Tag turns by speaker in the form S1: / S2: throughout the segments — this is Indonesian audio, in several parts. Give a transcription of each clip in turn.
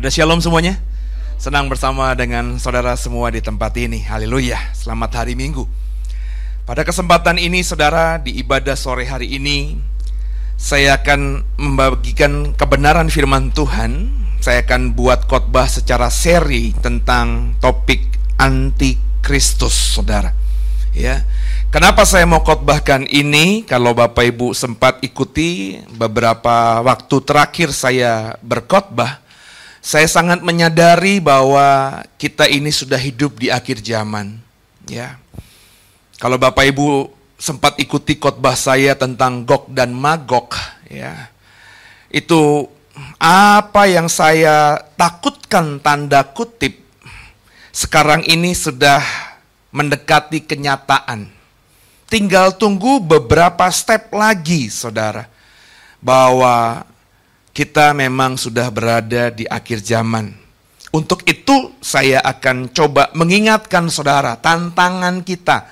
S1: Ada shalom semuanya? Senang bersama dengan saudara semua di tempat ini. Haleluya. Selamat hari Minggu. Pada kesempatan ini saudara di ibadah sore hari ini saya akan membagikan kebenaran firman Tuhan. Saya akan buat khotbah secara seri tentang topik anti Kristus, Saudara. Ya. Kenapa saya mau khotbahkan ini? Kalau Bapak Ibu sempat ikuti beberapa waktu terakhir saya berkhotbah, saya sangat menyadari bahwa kita ini sudah hidup di akhir zaman, ya. Kalau Bapak Ibu sempat ikuti khotbah saya tentang Gog dan Magog, ya. Itu apa yang saya takutkan tanda kutip sekarang ini sudah mendekati kenyataan. Tinggal tunggu beberapa step lagi, Saudara. Bahwa kita memang sudah berada di akhir zaman. Untuk itu saya akan coba mengingatkan saudara tantangan kita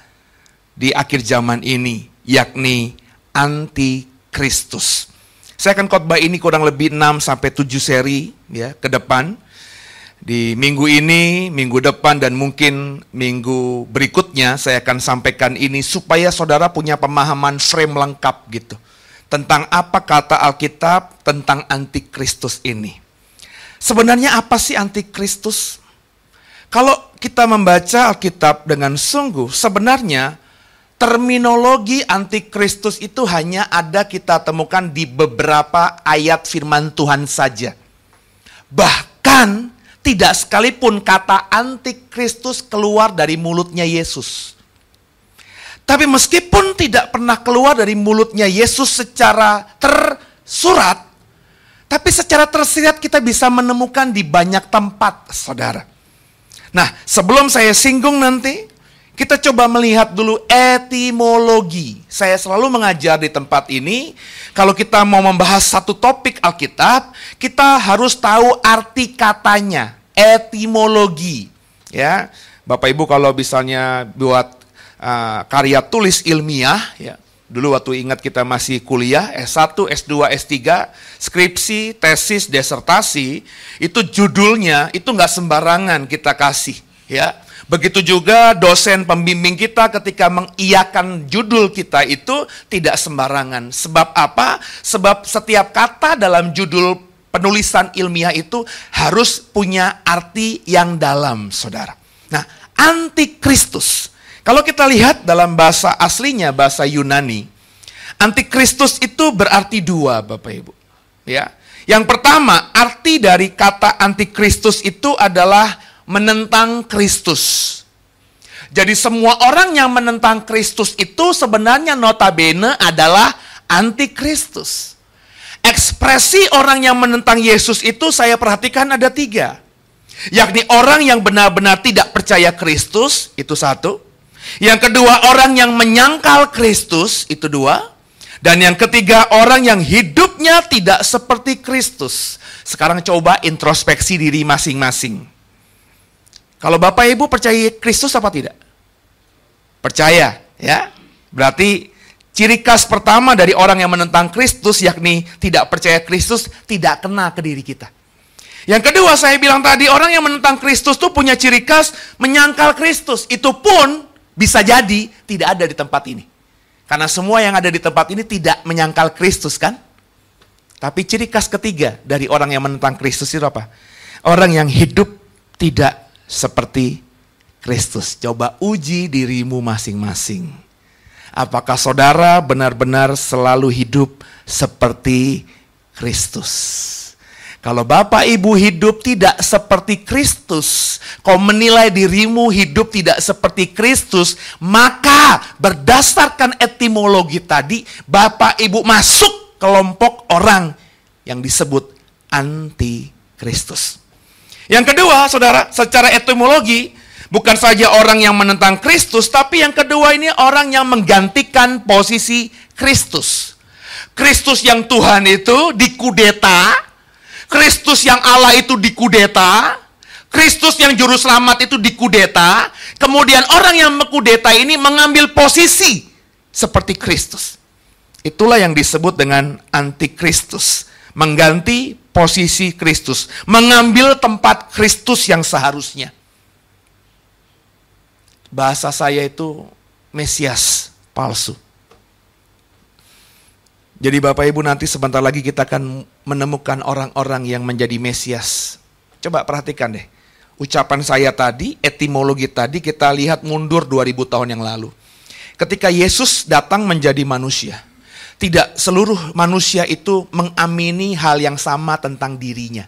S1: di akhir zaman ini yakni anti Kristus. Saya akan khotbah ini kurang lebih 6 sampai 7 seri ya ke depan. Di minggu ini, minggu depan dan mungkin minggu berikutnya saya akan sampaikan ini supaya saudara punya pemahaman frame lengkap gitu tentang apa kata Alkitab tentang antikristus ini. Sebenarnya apa sih antikristus? Kalau kita membaca Alkitab dengan sungguh, sebenarnya terminologi antikristus itu hanya ada kita temukan di beberapa ayat firman Tuhan saja. Bahkan tidak sekalipun kata antikristus keluar dari mulutnya Yesus. Tapi meskipun tidak pernah keluar dari mulutnya Yesus secara tersurat, tapi secara tersirat kita bisa menemukan di banyak tempat, saudara. Nah, sebelum saya singgung nanti, kita coba melihat dulu etimologi. Saya selalu mengajar di tempat ini, kalau kita mau membahas satu topik Alkitab, kita harus tahu arti katanya, etimologi. Ya, Bapak Ibu kalau misalnya buat uh, karya tulis ilmiah ya. Dulu waktu ingat kita masih kuliah S1, S2, S3, skripsi, tesis, desertasi, itu judulnya itu nggak sembarangan kita kasih ya. Begitu juga dosen pembimbing kita ketika mengiyakan judul kita itu tidak sembarangan. Sebab apa? Sebab setiap kata dalam judul penulisan ilmiah itu harus punya arti yang dalam, saudara. Nah, antikristus kalau kita lihat dalam bahasa aslinya, bahasa Yunani, antikristus itu berarti dua, Bapak Ibu. Ya. Yang pertama, arti dari kata antikristus itu adalah menentang Kristus. Jadi semua orang yang menentang Kristus itu sebenarnya notabene adalah antikristus. Ekspresi orang yang menentang Yesus itu saya perhatikan ada tiga. Yakni orang yang benar-benar tidak percaya Kristus, itu satu. Yang kedua, orang yang menyangkal Kristus, itu dua. Dan yang ketiga, orang yang hidupnya tidak seperti Kristus. Sekarang coba introspeksi diri masing-masing. Kalau Bapak Ibu percaya Kristus apa tidak? Percaya, ya. Berarti ciri khas pertama dari orang yang menentang Kristus yakni tidak percaya Kristus tidak kena ke diri kita. Yang kedua saya bilang tadi orang yang menentang Kristus tuh punya ciri khas menyangkal Kristus. Itu pun bisa jadi tidak ada di tempat ini. Karena semua yang ada di tempat ini tidak menyangkal Kristus kan? Tapi ciri khas ketiga dari orang yang menentang Kristus itu apa? Orang yang hidup tidak seperti Kristus. Coba uji dirimu masing-masing. Apakah saudara benar-benar selalu hidup seperti Kristus? Kalau Bapak Ibu hidup tidak seperti Kristus, kau menilai dirimu hidup tidak seperti Kristus, maka berdasarkan etimologi tadi, Bapak Ibu masuk kelompok orang yang disebut anti Kristus. Yang kedua, saudara, secara etimologi, bukan saja orang yang menentang Kristus, tapi yang kedua ini orang yang menggantikan posisi Kristus. Kristus yang Tuhan itu dikudeta, Kristus yang Allah itu dikudeta, Kristus yang juru selamat itu dikudeta, kemudian orang yang mengkudeta ini mengambil posisi seperti Kristus. Itulah yang disebut dengan antikristus, mengganti posisi Kristus, mengambil tempat Kristus yang seharusnya. Bahasa saya itu Mesias palsu. Jadi Bapak Ibu nanti sebentar lagi kita akan menemukan orang-orang yang menjadi Mesias. Coba perhatikan deh. Ucapan saya tadi, etimologi tadi kita lihat mundur 2000 tahun yang lalu. Ketika Yesus datang menjadi manusia, tidak seluruh manusia itu mengamini hal yang sama tentang dirinya.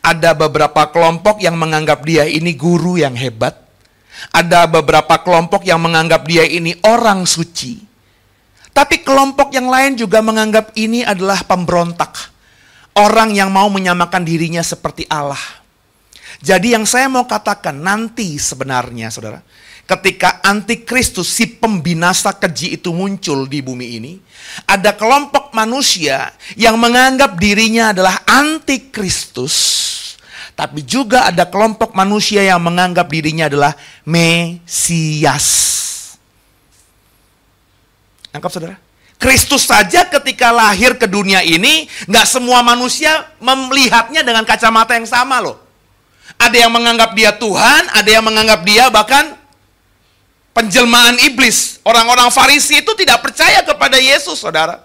S1: Ada beberapa kelompok yang menganggap dia ini guru yang hebat. Ada beberapa kelompok yang menganggap dia ini orang suci. Tapi kelompok yang lain juga menganggap ini adalah pemberontak. Orang yang mau menyamakan dirinya seperti Allah. Jadi yang saya mau katakan nanti sebenarnya saudara ketika antikristus si pembinasa keji itu muncul di bumi ini, ada kelompok manusia yang menganggap dirinya adalah antikristus, tapi juga ada kelompok manusia yang menganggap dirinya adalah Mesias. Angkap saudara? Kristus saja ketika lahir ke dunia ini, nggak semua manusia melihatnya dengan kacamata yang sama loh. Ada yang menganggap dia Tuhan, ada yang menganggap dia bahkan penjelmaan iblis. Orang-orang Farisi itu tidak percaya kepada Yesus, saudara.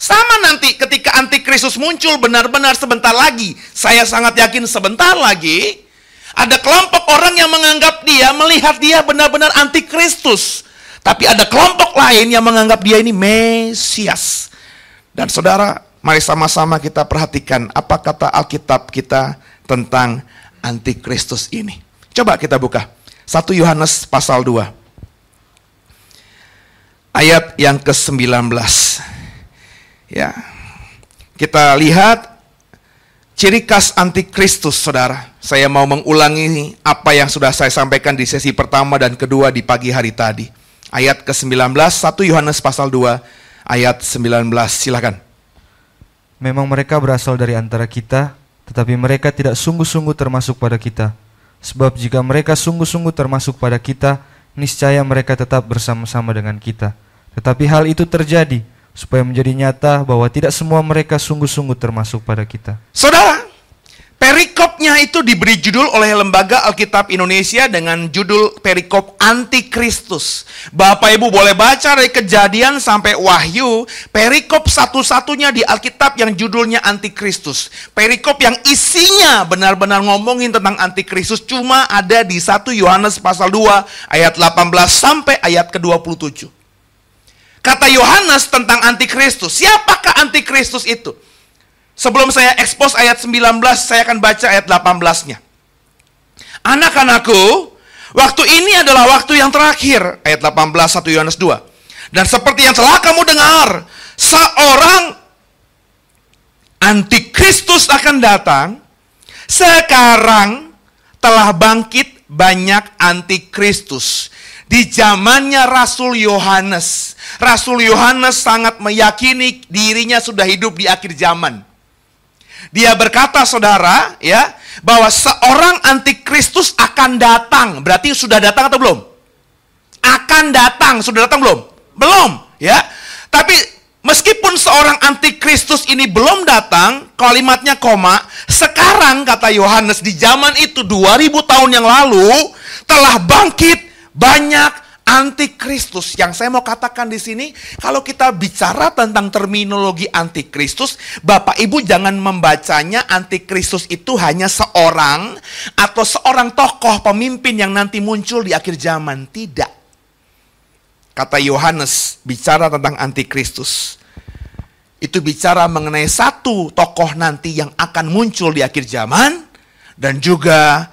S1: Sama nanti ketika antikristus muncul benar-benar sebentar lagi. Saya sangat yakin sebentar lagi. Ada kelompok orang yang menganggap dia, melihat dia benar-benar antikristus. Tapi ada kelompok lain yang menganggap dia ini Mesias. Dan saudara, mari sama-sama kita perhatikan apa kata Alkitab kita tentang antikristus ini. Coba kita buka. 1 Yohanes pasal 2 ayat yang ke-19. Ya. Kita lihat ciri khas antikristus, Saudara. Saya mau mengulangi apa yang sudah saya sampaikan di sesi pertama dan kedua di pagi hari tadi. Ayat ke-19, 1 Yohanes pasal 2, ayat 19. Silakan.
S2: Memang mereka berasal dari antara kita, tetapi mereka tidak sungguh-sungguh termasuk pada kita. Sebab jika mereka sungguh-sungguh termasuk pada kita, niscaya mereka tetap bersama-sama dengan kita. Tetapi hal itu terjadi supaya menjadi nyata bahwa tidak semua mereka sungguh-sungguh termasuk pada kita.
S1: Saudara, perikopnya itu diberi judul oleh Lembaga Alkitab Indonesia dengan judul Perikop Antikristus. Bapak Ibu boleh baca dari kejadian sampai wahyu, perikop satu-satunya di Alkitab yang judulnya Antikristus. Perikop yang isinya benar-benar ngomongin tentang Antikristus cuma ada di 1 Yohanes pasal 2 ayat 18 sampai ayat ke-27. Kata Yohanes tentang antikristus. Siapakah antikristus itu? Sebelum saya ekspos ayat 19, saya akan baca ayat 18-nya. Anak-anakku, waktu ini adalah waktu yang terakhir. Ayat 18, 1 Yohanes 2. Dan seperti yang telah kamu dengar, seorang antikristus akan datang. Sekarang telah bangkit banyak antikristus. Di zamannya Rasul Yohanes, Rasul Yohanes sangat meyakini dirinya sudah hidup di akhir zaman. Dia berkata, saudara, ya, bahwa seorang antikristus akan datang. Berarti sudah datang atau belum? Akan datang, sudah datang belum? Belum, ya. Tapi meskipun seorang antikristus ini belum datang, kalimatnya koma, sekarang kata Yohanes di zaman itu 2000 tahun yang lalu telah bangkit banyak antikristus. Yang saya mau katakan di sini, kalau kita bicara tentang terminologi antikristus, Bapak Ibu jangan membacanya antikristus itu hanya seorang atau seorang tokoh pemimpin yang nanti muncul di akhir zaman. Tidak. Kata Yohanes bicara tentang antikristus. Itu bicara mengenai satu tokoh nanti yang akan muncul di akhir zaman dan juga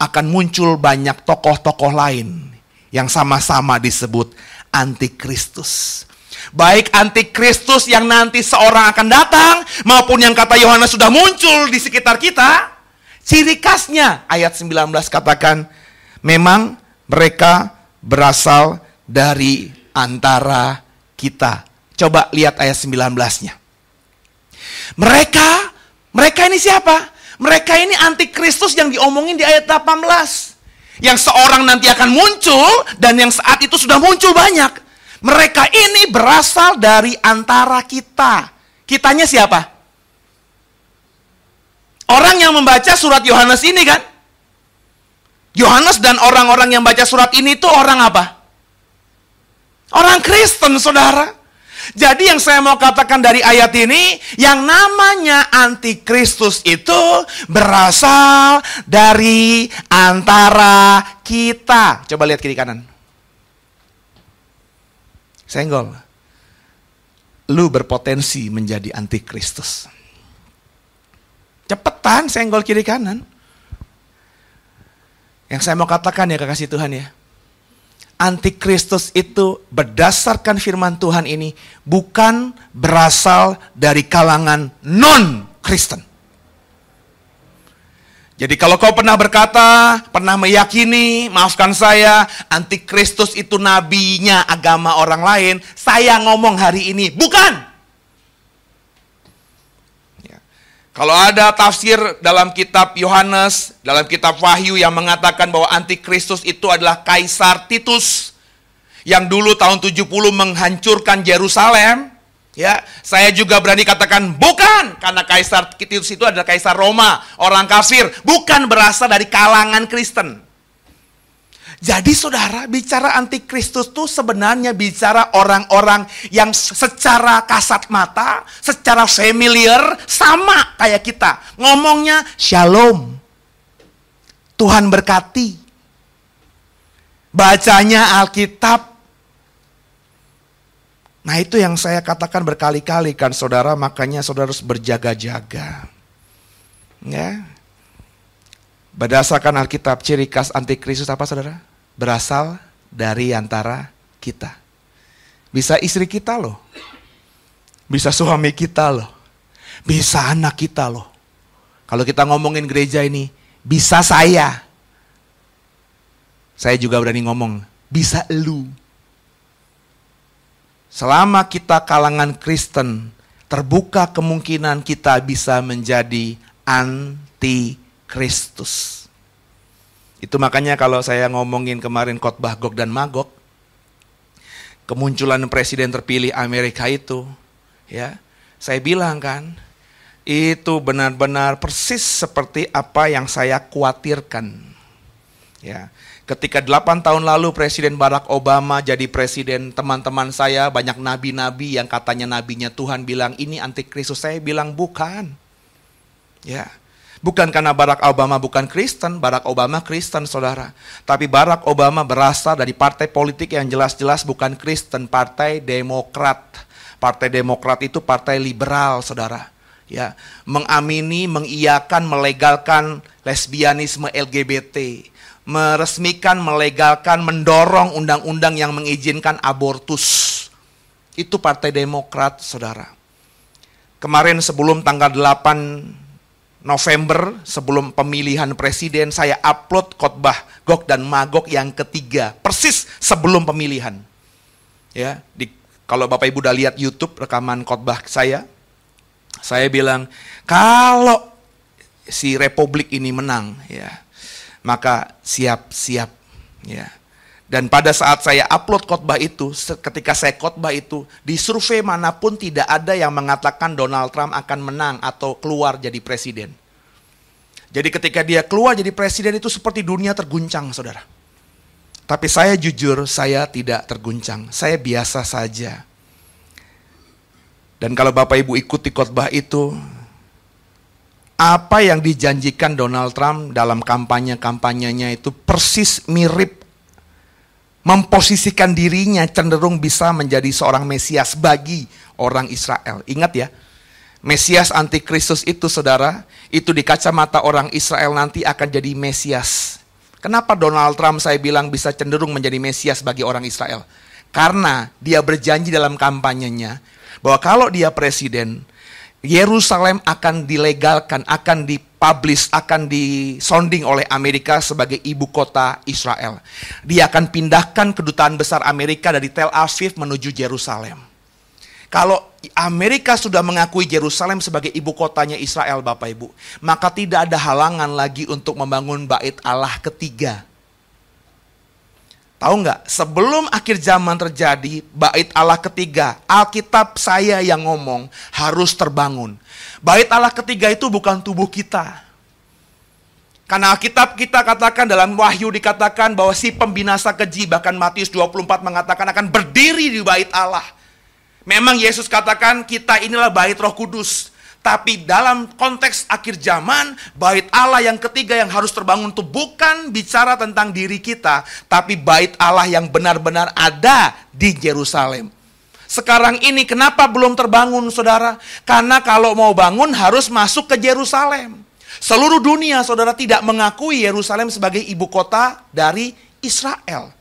S1: akan muncul banyak tokoh-tokoh lain yang sama-sama disebut antikristus. Baik antikristus yang nanti seorang akan datang maupun yang kata Yohanes sudah muncul di sekitar kita, ciri khasnya ayat 19 katakan memang mereka berasal dari antara kita. Coba lihat ayat 19-nya. Mereka, mereka ini siapa? Mereka ini antikristus yang diomongin di ayat 18 yang seorang nanti akan muncul dan yang saat itu sudah muncul banyak. Mereka ini berasal dari antara kita. Kitanya siapa? orang yang membaca surat Yohanes ini kan? Yohanes dan orang-orang yang baca surat ini itu orang apa? Orang Kristen, saudara. Jadi yang saya mau katakan dari ayat ini, yang namanya antikristus itu berasal dari antara kita. Coba lihat kiri kanan. Senggol. Lu berpotensi menjadi antikristus. Cepetan senggol kiri kanan. Yang saya mau katakan ya kekasih Tuhan ya antikristus itu berdasarkan firman Tuhan ini bukan berasal dari kalangan non-Kristen. Jadi kalau kau pernah berkata, pernah meyakini, maafkan saya, antikristus itu nabinya agama orang lain, saya ngomong hari ini, bukan. Kalau ada tafsir dalam kitab Yohanes, dalam kitab Wahyu yang mengatakan bahwa antikristus itu adalah Kaisar Titus yang dulu tahun 70 menghancurkan Yerusalem, ya, saya juga berani katakan bukan karena Kaisar Titus itu adalah Kaisar Roma, orang kafir, bukan berasal dari kalangan Kristen. Jadi saudara, bicara antikristus itu sebenarnya bicara orang-orang yang secara kasat mata, secara familiar, sama kayak kita. Ngomongnya shalom. Tuhan berkati. Bacanya Alkitab. Nah itu yang saya katakan berkali-kali kan saudara, makanya saudara harus berjaga-jaga. Ya, Berdasarkan Alkitab, ciri khas antikristus apa saudara? Berasal dari antara kita. Bisa istri kita loh. Bisa suami kita loh. Bisa anak kita loh. Kalau kita ngomongin gereja ini, bisa saya. Saya juga berani ngomong, bisa lu. Selama kita kalangan Kristen, terbuka kemungkinan kita bisa menjadi anti Kristus. Itu makanya kalau saya ngomongin kemarin khotbah Gog dan Magog, kemunculan presiden terpilih Amerika itu, ya, saya bilang kan, itu benar-benar persis seperti apa yang saya khawatirkan. Ya, ketika 8 tahun lalu Presiden Barack Obama jadi presiden, teman-teman saya banyak nabi-nabi yang katanya nabinya Tuhan bilang ini antikristus. Saya bilang bukan. Ya, Bukan karena Barack Obama bukan Kristen, Barack Obama Kristen saudara. Tapi Barack Obama berasal dari partai politik yang jelas-jelas bukan Kristen, partai Demokrat. Partai Demokrat itu partai liberal saudara. Ya, mengamini, mengiyakan, melegalkan lesbianisme LGBT, meresmikan, melegalkan, mendorong undang-undang yang mengizinkan abortus. Itu Partai Demokrat, Saudara. Kemarin sebelum tanggal 8 November sebelum pemilihan presiden saya upload khotbah Gog dan Magog yang ketiga persis sebelum pemilihan. Ya, di, kalau Bapak Ibu udah lihat YouTube rekaman khotbah saya, saya bilang kalau si Republik ini menang, ya, maka siap-siap, ya. Dan pada saat saya upload khotbah itu, ketika saya khotbah itu, di survei mana pun tidak ada yang mengatakan Donald Trump akan menang atau keluar jadi presiden. Jadi ketika dia keluar jadi presiden itu seperti dunia terguncang, saudara. Tapi saya jujur, saya tidak terguncang. Saya biasa saja. Dan kalau Bapak Ibu ikuti khotbah itu, apa yang dijanjikan Donald Trump dalam kampanye-kampanyenya itu persis mirip memposisikan dirinya cenderung bisa menjadi seorang Mesias bagi orang Israel. Ingat ya, Mesias antikristus itu saudara, itu di kacamata orang Israel nanti akan jadi Mesias. Kenapa Donald Trump saya bilang bisa cenderung menjadi Mesias bagi orang Israel? Karena dia berjanji dalam kampanyenya bahwa kalau dia presiden, Yerusalem akan dilegalkan, akan di dipublish, akan disonding oleh Amerika sebagai ibu kota Israel. Dia akan pindahkan kedutaan besar Amerika dari Tel Aviv menuju Yerusalem. Kalau Amerika sudah mengakui Yerusalem sebagai ibu kotanya Israel, Bapak Ibu, maka tidak ada halangan lagi untuk membangun bait Allah ketiga. Tahu nggak? Sebelum akhir zaman terjadi, bait Allah ketiga, Alkitab saya yang ngomong harus terbangun. Bait Allah ketiga itu bukan tubuh kita. Karena Alkitab kita katakan dalam Wahyu dikatakan bahwa si pembinasa keji bahkan Matius 24 mengatakan akan berdiri di bait Allah. Memang Yesus katakan kita inilah bait Roh Kudus. Tapi dalam konteks akhir zaman, bait Allah yang ketiga yang harus terbangun itu bukan bicara tentang diri kita, tapi bait Allah yang benar-benar ada di Yerusalem. Sekarang ini kenapa belum terbangun saudara? Karena kalau mau bangun harus masuk ke Yerusalem. Seluruh dunia saudara tidak mengakui Yerusalem sebagai ibu kota dari Israel.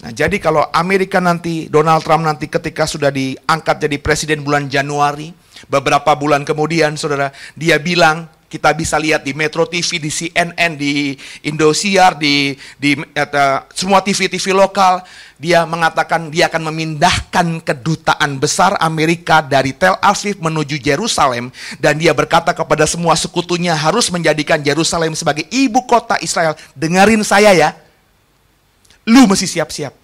S1: Nah, jadi kalau Amerika nanti, Donald Trump nanti ketika sudah diangkat jadi presiden bulan Januari, Beberapa bulan kemudian, saudara, dia bilang, kita bisa lihat di Metro TV, di CNN, di Indosiar, di, di uh, semua TV-TV lokal, dia mengatakan dia akan memindahkan kedutaan besar Amerika dari Tel Aviv menuju Yerusalem dan dia berkata kepada semua sekutunya harus menjadikan Yerusalem sebagai ibu kota Israel. Dengarin saya ya. Lu mesti siap-siap.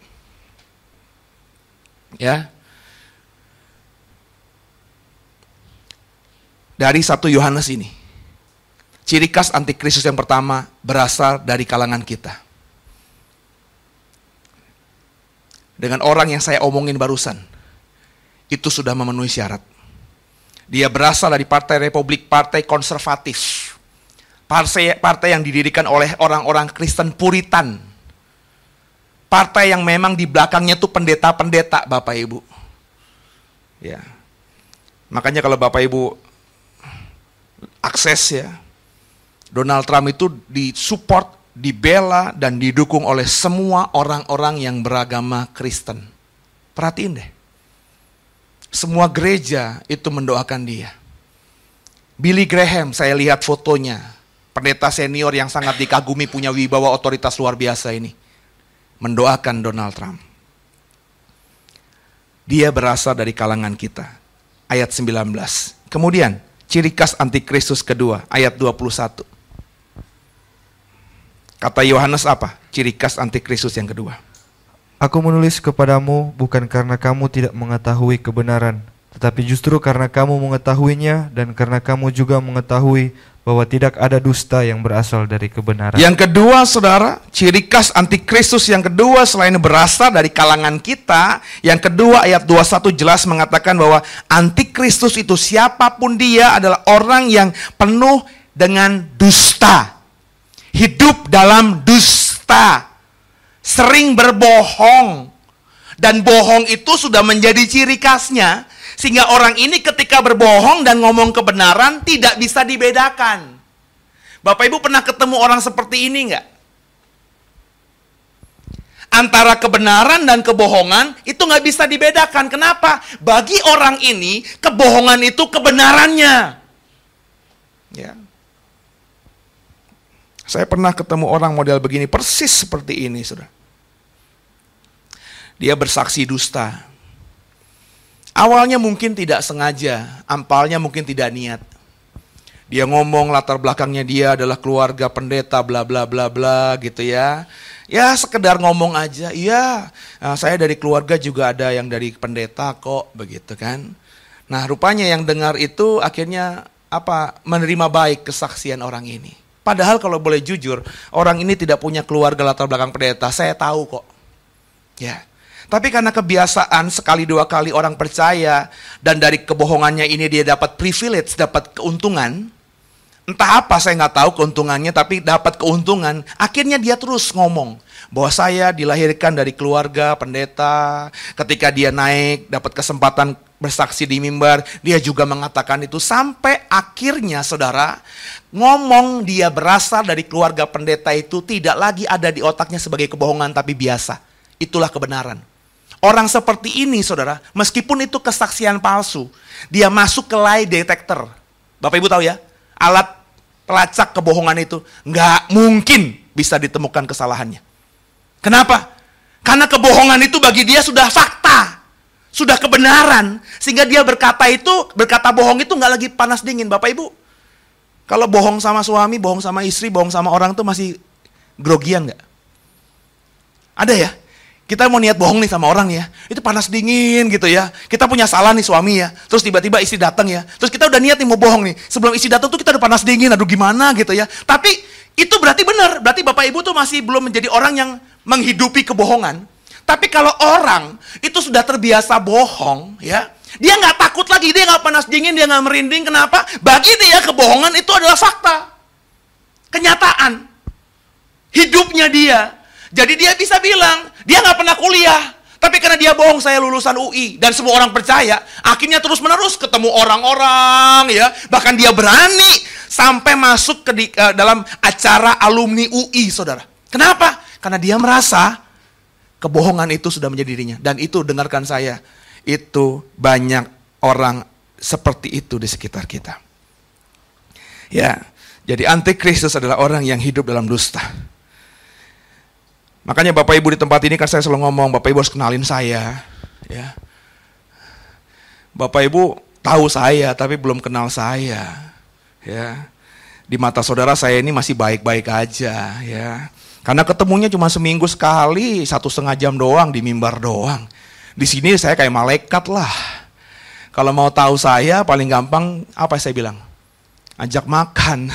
S1: Ya, dari satu Yohanes ini. Ciri khas antikristus yang pertama berasal dari kalangan kita. Dengan orang yang saya omongin barusan, itu sudah memenuhi syarat. Dia berasal dari Partai Republik, Partai Konservatif. Partai, partai yang didirikan oleh orang-orang Kristen Puritan. Partai yang memang di belakangnya itu pendeta-pendeta, Bapak Ibu. Ya. Makanya kalau Bapak Ibu akses ya. Donald Trump itu disupport, dibela, dan didukung oleh semua orang-orang yang beragama Kristen. Perhatiin deh. Semua gereja itu mendoakan dia. Billy Graham, saya lihat fotonya. Pendeta senior yang sangat dikagumi punya wibawa otoritas luar biasa ini. Mendoakan Donald Trump. Dia berasal dari kalangan kita. Ayat 19. Kemudian, Ciri khas antikristus kedua, ayat 21. Kata Yohanes apa? Ciri khas antikristus yang kedua.
S2: Aku menulis kepadamu bukan karena kamu tidak mengetahui kebenaran, tetapi justru karena kamu mengetahuinya dan karena kamu juga mengetahui bahwa tidak ada dusta yang berasal dari kebenaran.
S1: Yang kedua, saudara, ciri khas antikristus yang kedua selain berasal dari kalangan kita, yang kedua ayat 21 jelas mengatakan bahwa antikristus itu siapa pun dia adalah orang yang penuh dengan dusta. Hidup dalam dusta. Sering berbohong. Dan bohong itu sudah menjadi ciri khasnya sehingga orang ini ketika berbohong dan ngomong kebenaran tidak bisa dibedakan. Bapak Ibu pernah ketemu orang seperti ini nggak? Antara kebenaran dan kebohongan itu nggak bisa dibedakan. Kenapa? Bagi orang ini kebohongan itu kebenarannya. Ya. Saya pernah ketemu orang model begini persis seperti ini, sudah. Dia bersaksi dusta. Awalnya mungkin tidak sengaja, ampalnya mungkin tidak niat. Dia ngomong latar belakangnya dia adalah keluarga pendeta bla bla bla bla gitu ya. Ya sekedar ngomong aja, iya nah, saya dari keluarga juga ada yang dari pendeta kok begitu kan. Nah rupanya yang dengar itu akhirnya apa menerima baik kesaksian orang ini. Padahal kalau boleh jujur, orang ini tidak punya keluarga latar belakang pendeta, saya tahu kok. Ya, tapi karena kebiasaan sekali dua kali orang percaya dan dari kebohongannya ini dia dapat privilege, dapat keuntungan. Entah apa saya nggak tahu keuntungannya, tapi dapat keuntungan. Akhirnya dia terus ngomong bahwa saya dilahirkan dari keluarga pendeta. Ketika dia naik, dapat kesempatan bersaksi di mimbar, dia juga mengatakan itu sampai akhirnya saudara ngomong dia berasal dari keluarga pendeta itu tidak lagi ada di otaknya sebagai kebohongan tapi biasa. Itulah kebenaran. Orang seperti ini, saudara, meskipun itu kesaksian palsu, dia masuk ke lie detector. Bapak Ibu tahu ya, alat pelacak kebohongan itu nggak mungkin bisa ditemukan kesalahannya. Kenapa? Karena kebohongan itu bagi dia sudah fakta, sudah kebenaran, sehingga dia berkata itu, berkata bohong itu nggak lagi panas dingin, Bapak Ibu. Kalau bohong sama suami, bohong sama istri, bohong sama orang itu masih grogian nggak? Ada ya? Kita mau niat bohong nih sama orang ya. Itu panas dingin gitu ya. Kita punya salah nih suami ya. Terus tiba-tiba istri datang ya. Terus kita udah niat nih mau bohong nih. Sebelum istri datang tuh kita udah panas dingin. Aduh gimana gitu ya. Tapi itu berarti benar. Berarti Bapak Ibu tuh masih belum menjadi orang yang menghidupi kebohongan. Tapi kalau orang itu sudah terbiasa bohong ya. Dia nggak takut lagi. Dia nggak panas dingin. Dia nggak merinding. Kenapa? Bagi dia kebohongan itu adalah fakta. Kenyataan. Hidupnya dia. Jadi dia bisa bilang, dia nggak pernah kuliah. Tapi karena dia bohong, saya lulusan UI. Dan semua orang percaya. Akhirnya terus menerus ketemu orang-orang ya. Bahkan dia berani sampai masuk ke di, uh, dalam acara alumni UI, saudara. Kenapa? Karena dia merasa kebohongan itu sudah menjadi dirinya. Dan itu dengarkan saya, itu banyak orang seperti itu di sekitar kita. Ya, jadi antikristus adalah orang yang hidup dalam dusta. Makanya Bapak Ibu di tempat ini kan saya selalu ngomong, Bapak Ibu harus kenalin saya. Ya. Bapak Ibu tahu saya tapi belum kenal saya. Ya. Di mata saudara saya ini masih baik-baik aja ya. Karena ketemunya cuma seminggu sekali, satu setengah jam doang di mimbar doang. Di sini saya kayak malaikat lah. Kalau mau tahu saya paling gampang apa saya bilang? Ajak makan.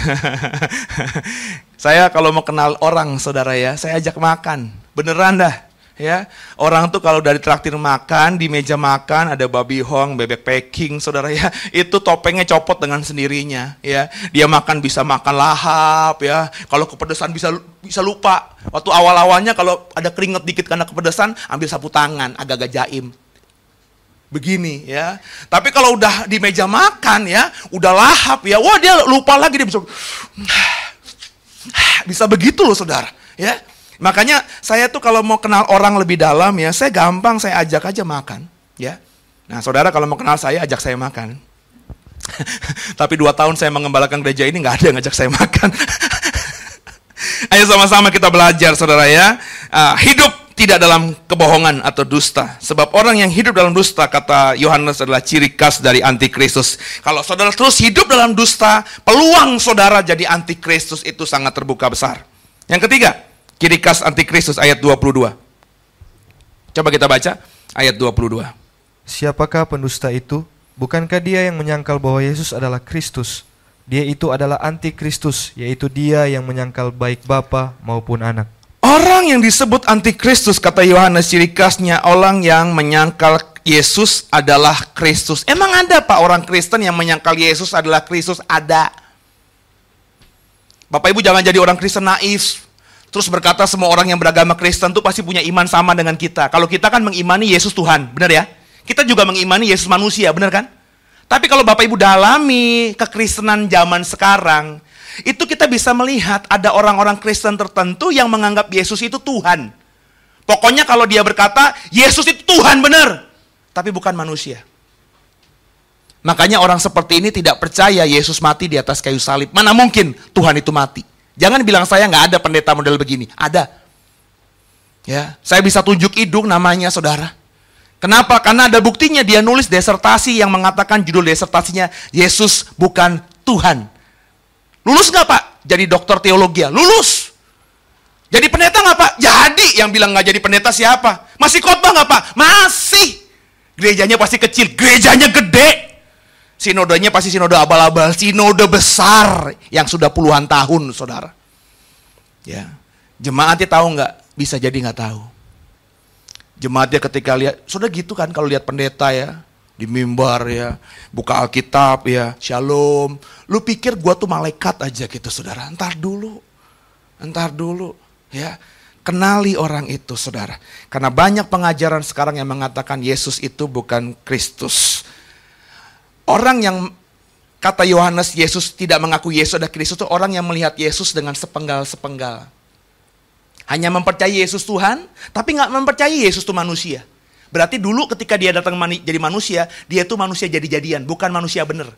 S1: Saya kalau mau kenal orang, saudara ya, saya ajak makan. Beneran dah. Ya, orang tuh kalau dari traktir makan di meja makan ada babi hong, bebek packing, saudara ya, itu topengnya copot dengan sendirinya, ya. Dia makan bisa makan lahap, ya. Kalau kepedesan bisa bisa lupa. Waktu awal-awalnya kalau ada keringet dikit karena kepedesan, ambil sapu tangan, agak-agak jaim begini ya. Tapi kalau udah di meja makan ya, udah lahap ya, wah dia lupa lagi dia bisa Bisa begitu loh saudara. Ya, Makanya saya tuh kalau mau kenal orang lebih dalam ya, saya gampang saya ajak aja makan. Ya, Nah saudara kalau mau kenal saya ajak saya makan. Tapi dua tahun saya mengembalakan gereja ini nggak ada yang ngajak saya makan. Ayo sama-sama kita belajar saudara ya. Uh, hidup tidak dalam kebohongan atau dusta. Sebab orang yang hidup dalam dusta, kata Yohanes adalah ciri khas dari antikristus. Kalau saudara terus hidup dalam dusta, peluang saudara jadi antikristus itu sangat terbuka besar. Yang ketiga, ciri khas antikristus ayat 22. Coba kita baca ayat 22.
S2: Siapakah pendusta itu? Bukankah dia yang menyangkal bahwa Yesus adalah Kristus? Dia itu adalah antikristus, yaitu dia yang menyangkal baik Bapa maupun anak.
S1: Orang yang disebut antikristus kata Yohanes ciri khasnya orang yang menyangkal Yesus adalah Kristus. Emang ada Pak orang Kristen yang menyangkal Yesus adalah Kristus? Ada. Bapak Ibu jangan jadi orang Kristen naif. Terus berkata semua orang yang beragama Kristen itu pasti punya iman sama dengan kita. Kalau kita kan mengimani Yesus Tuhan, benar ya? Kita juga mengimani Yesus manusia, benar kan? Tapi kalau Bapak Ibu dalami kekristenan zaman sekarang, itu kita bisa melihat ada orang-orang Kristen tertentu yang menganggap Yesus itu Tuhan. Pokoknya kalau dia berkata, Yesus itu Tuhan benar, tapi bukan manusia. Makanya orang seperti ini tidak percaya Yesus mati di atas kayu salib. Mana mungkin Tuhan itu mati? Jangan bilang saya nggak ada pendeta model begini. Ada. Ya, saya bisa tunjuk hidung namanya saudara. Kenapa? Karena ada buktinya dia nulis desertasi yang mengatakan judul desertasinya Yesus bukan Tuhan. Lulus nggak pak? Jadi dokter teologi ya? Lulus. Jadi pendeta nggak pak? Jadi. Yang bilang nggak jadi pendeta siapa? Masih khotbah nggak pak? Masih. Gerejanya pasti kecil, gerejanya gede. Sinodenya pasti sinode abal-abal, sinode besar yang sudah puluhan tahun, saudara. Ya, jemaatnya tahu nggak? Bisa jadi nggak tahu. Jemaatnya ketika lihat, sudah gitu kan kalau lihat pendeta ya, di mimbar ya, buka Alkitab ya, shalom. Lu pikir gua tuh malaikat aja gitu saudara, entar dulu, entar dulu ya. Kenali orang itu saudara. Karena banyak pengajaran sekarang yang mengatakan Yesus itu bukan Kristus. Orang yang kata Yohanes Yesus tidak mengaku Yesus adalah Kristus itu orang yang melihat Yesus dengan sepenggal-sepenggal. Hanya mempercayai Yesus Tuhan, tapi nggak mempercayai Yesus itu manusia. Berarti dulu ketika dia datang mani, jadi manusia, dia itu manusia jadi-jadian, bukan manusia benar.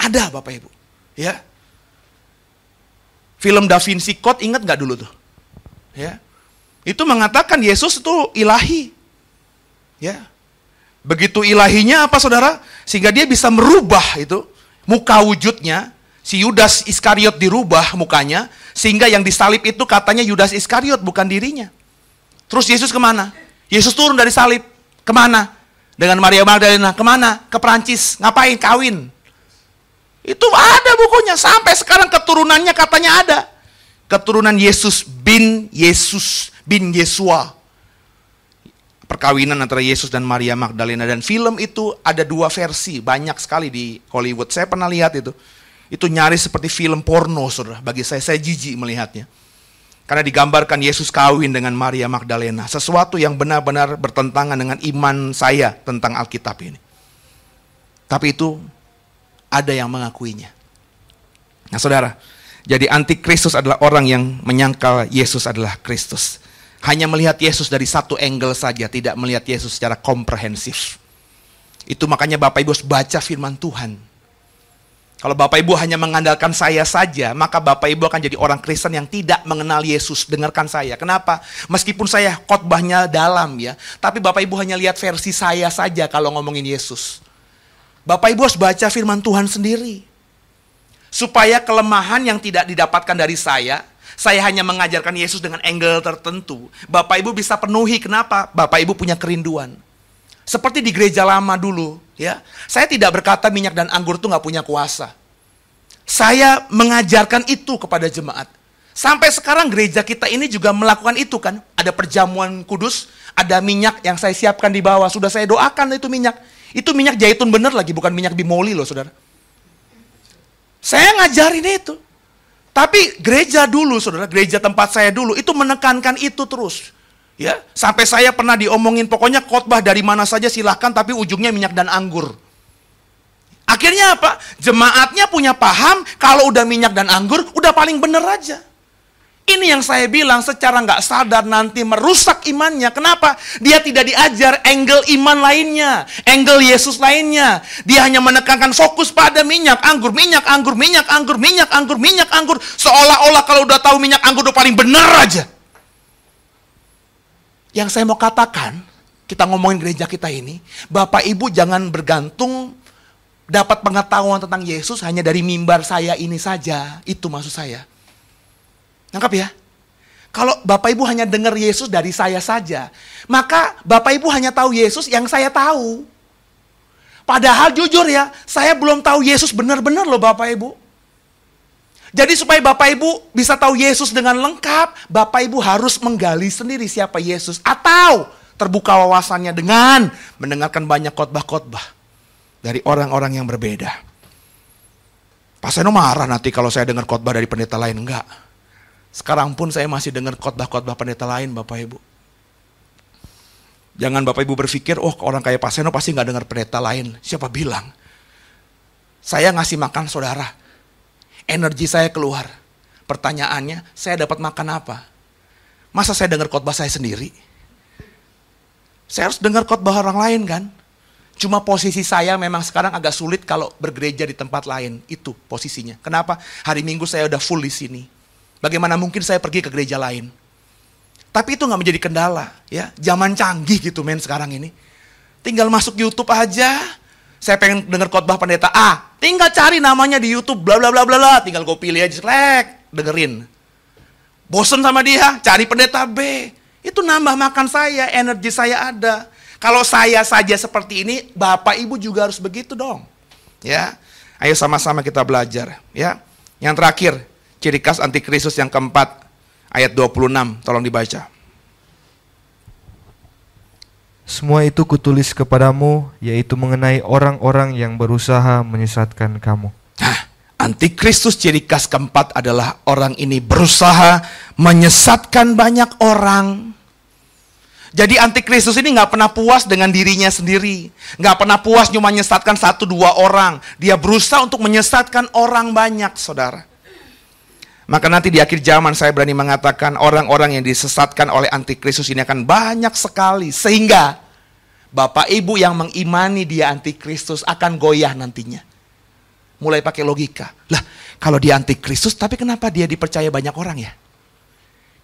S1: Ada Bapak Ibu. Ya. Film Da Vinci Code ingat nggak dulu tuh? Ya. Itu mengatakan Yesus itu ilahi. Ya. Begitu ilahinya apa saudara? Sehingga dia bisa merubah itu muka wujudnya. Si Yudas Iskariot dirubah mukanya. Sehingga yang disalib itu katanya Yudas Iskariot bukan dirinya. Terus Yesus ke mana? Yesus turun dari salib. Ke mana? Dengan Maria Magdalena. Ke mana? Ke Perancis. Ngapain? Kawin. Itu ada bukunya. Sampai sekarang keturunannya katanya ada. Keturunan Yesus bin Yesus bin Yesua. Perkawinan antara Yesus dan Maria Magdalena. Dan film itu ada dua versi. Banyak sekali di Hollywood. Saya pernah lihat itu. Itu nyaris seperti film porno, saudara. Bagi saya, saya jijik melihatnya. Karena digambarkan Yesus kawin dengan Maria Magdalena. Sesuatu yang benar-benar bertentangan dengan iman saya tentang Alkitab ini. Tapi itu ada yang mengakuinya. Nah saudara, jadi antikristus adalah orang yang menyangkal Yesus adalah Kristus. Hanya melihat Yesus dari satu angle saja, tidak melihat Yesus secara komprehensif. Itu makanya Bapak Ibu harus baca firman Tuhan kalau Bapak Ibu hanya mengandalkan saya saja, maka Bapak Ibu akan jadi orang Kristen yang tidak mengenal Yesus. Dengarkan saya. Kenapa? Meskipun saya khotbahnya dalam ya, tapi Bapak Ibu hanya lihat versi saya saja kalau ngomongin Yesus. Bapak Ibu harus baca firman Tuhan sendiri. Supaya kelemahan yang tidak didapatkan dari saya, saya hanya mengajarkan Yesus dengan angle tertentu. Bapak Ibu bisa penuhi. Kenapa? Bapak Ibu punya kerinduan. Seperti di gereja lama dulu, ya. Saya tidak berkata minyak dan anggur itu nggak punya kuasa. Saya mengajarkan itu kepada jemaat. Sampai sekarang gereja kita ini juga melakukan itu kan. Ada perjamuan kudus, ada minyak yang saya siapkan di bawah. Sudah saya doakan itu minyak. Itu minyak zaitun bener lagi, bukan minyak bimoli loh saudara. Saya ngajarin itu. Tapi gereja dulu saudara, gereja tempat saya dulu, itu menekankan itu terus. Ya, sampai saya pernah diomongin pokoknya khotbah dari mana saja silahkan tapi ujungnya minyak dan anggur. Akhirnya apa? Jemaatnya punya paham kalau udah minyak dan anggur udah paling bener aja. Ini yang saya bilang secara nggak sadar nanti merusak imannya. Kenapa? Dia tidak diajar angle iman lainnya, angle Yesus lainnya. Dia hanya menekankan fokus pada minyak, anggur, minyak, anggur, minyak, anggur, minyak, anggur, minyak, anggur. Seolah-olah kalau udah tahu minyak anggur udah paling bener aja. Yang saya mau katakan, kita ngomongin gereja kita ini, Bapak Ibu jangan bergantung dapat pengetahuan tentang Yesus hanya dari mimbar saya ini saja. Itu maksud saya. Nangkap ya? Kalau Bapak Ibu hanya dengar Yesus dari saya saja, maka Bapak Ibu hanya tahu Yesus yang saya tahu. Padahal jujur ya, saya belum tahu Yesus benar-benar loh Bapak Ibu. Jadi supaya Bapak Ibu bisa tahu Yesus dengan lengkap, Bapak Ibu harus menggali sendiri siapa Yesus. Atau terbuka wawasannya dengan mendengarkan banyak khotbah-khotbah dari orang-orang yang berbeda. Pak Seno marah nanti kalau saya dengar khotbah dari pendeta lain. Enggak. Sekarang pun saya masih dengar khotbah-khotbah pendeta lain Bapak Ibu. Jangan Bapak Ibu berpikir, oh orang kayak Pak Seno pasti nggak dengar pendeta lain. Siapa bilang? Saya ngasih makan saudara energi saya keluar. Pertanyaannya, saya dapat makan apa? Masa saya dengar khotbah saya sendiri? Saya harus dengar khotbah orang lain kan? Cuma posisi saya memang sekarang agak sulit kalau bergereja di tempat lain. Itu posisinya. Kenapa? Hari Minggu saya udah full di sini. Bagaimana mungkin saya pergi ke gereja lain? Tapi itu nggak menjadi kendala, ya. Zaman canggih gitu men sekarang ini. Tinggal masuk YouTube aja, saya pengen dengar khotbah pendeta A, tinggal cari namanya di YouTube, bla bla bla bla bla, tinggal gue pilih aja, selek, dengerin. Bosen sama dia, cari pendeta B. Itu nambah makan saya, energi saya ada. Kalau saya saja seperti ini, Bapak Ibu juga harus begitu dong. Ya. Ayo sama-sama kita belajar, ya. Yang terakhir, ciri khas antikristus yang keempat, ayat 26, tolong dibaca.
S2: Semua itu kutulis kepadamu, yaitu mengenai orang-orang yang berusaha menyesatkan kamu.
S1: Nah, antikristus ciri khas keempat adalah orang ini berusaha menyesatkan banyak orang. Jadi antikristus ini nggak pernah puas dengan dirinya sendiri. Nggak pernah puas cuma menyesatkan satu dua orang. Dia berusaha untuk menyesatkan orang banyak, saudara. Maka nanti di akhir zaman saya berani mengatakan orang-orang yang disesatkan oleh antikristus ini akan banyak sekali. Sehingga Bapak Ibu yang mengimani dia antikristus akan goyah nantinya. Mulai pakai logika. Lah kalau dia antikristus tapi kenapa dia dipercaya banyak orang ya?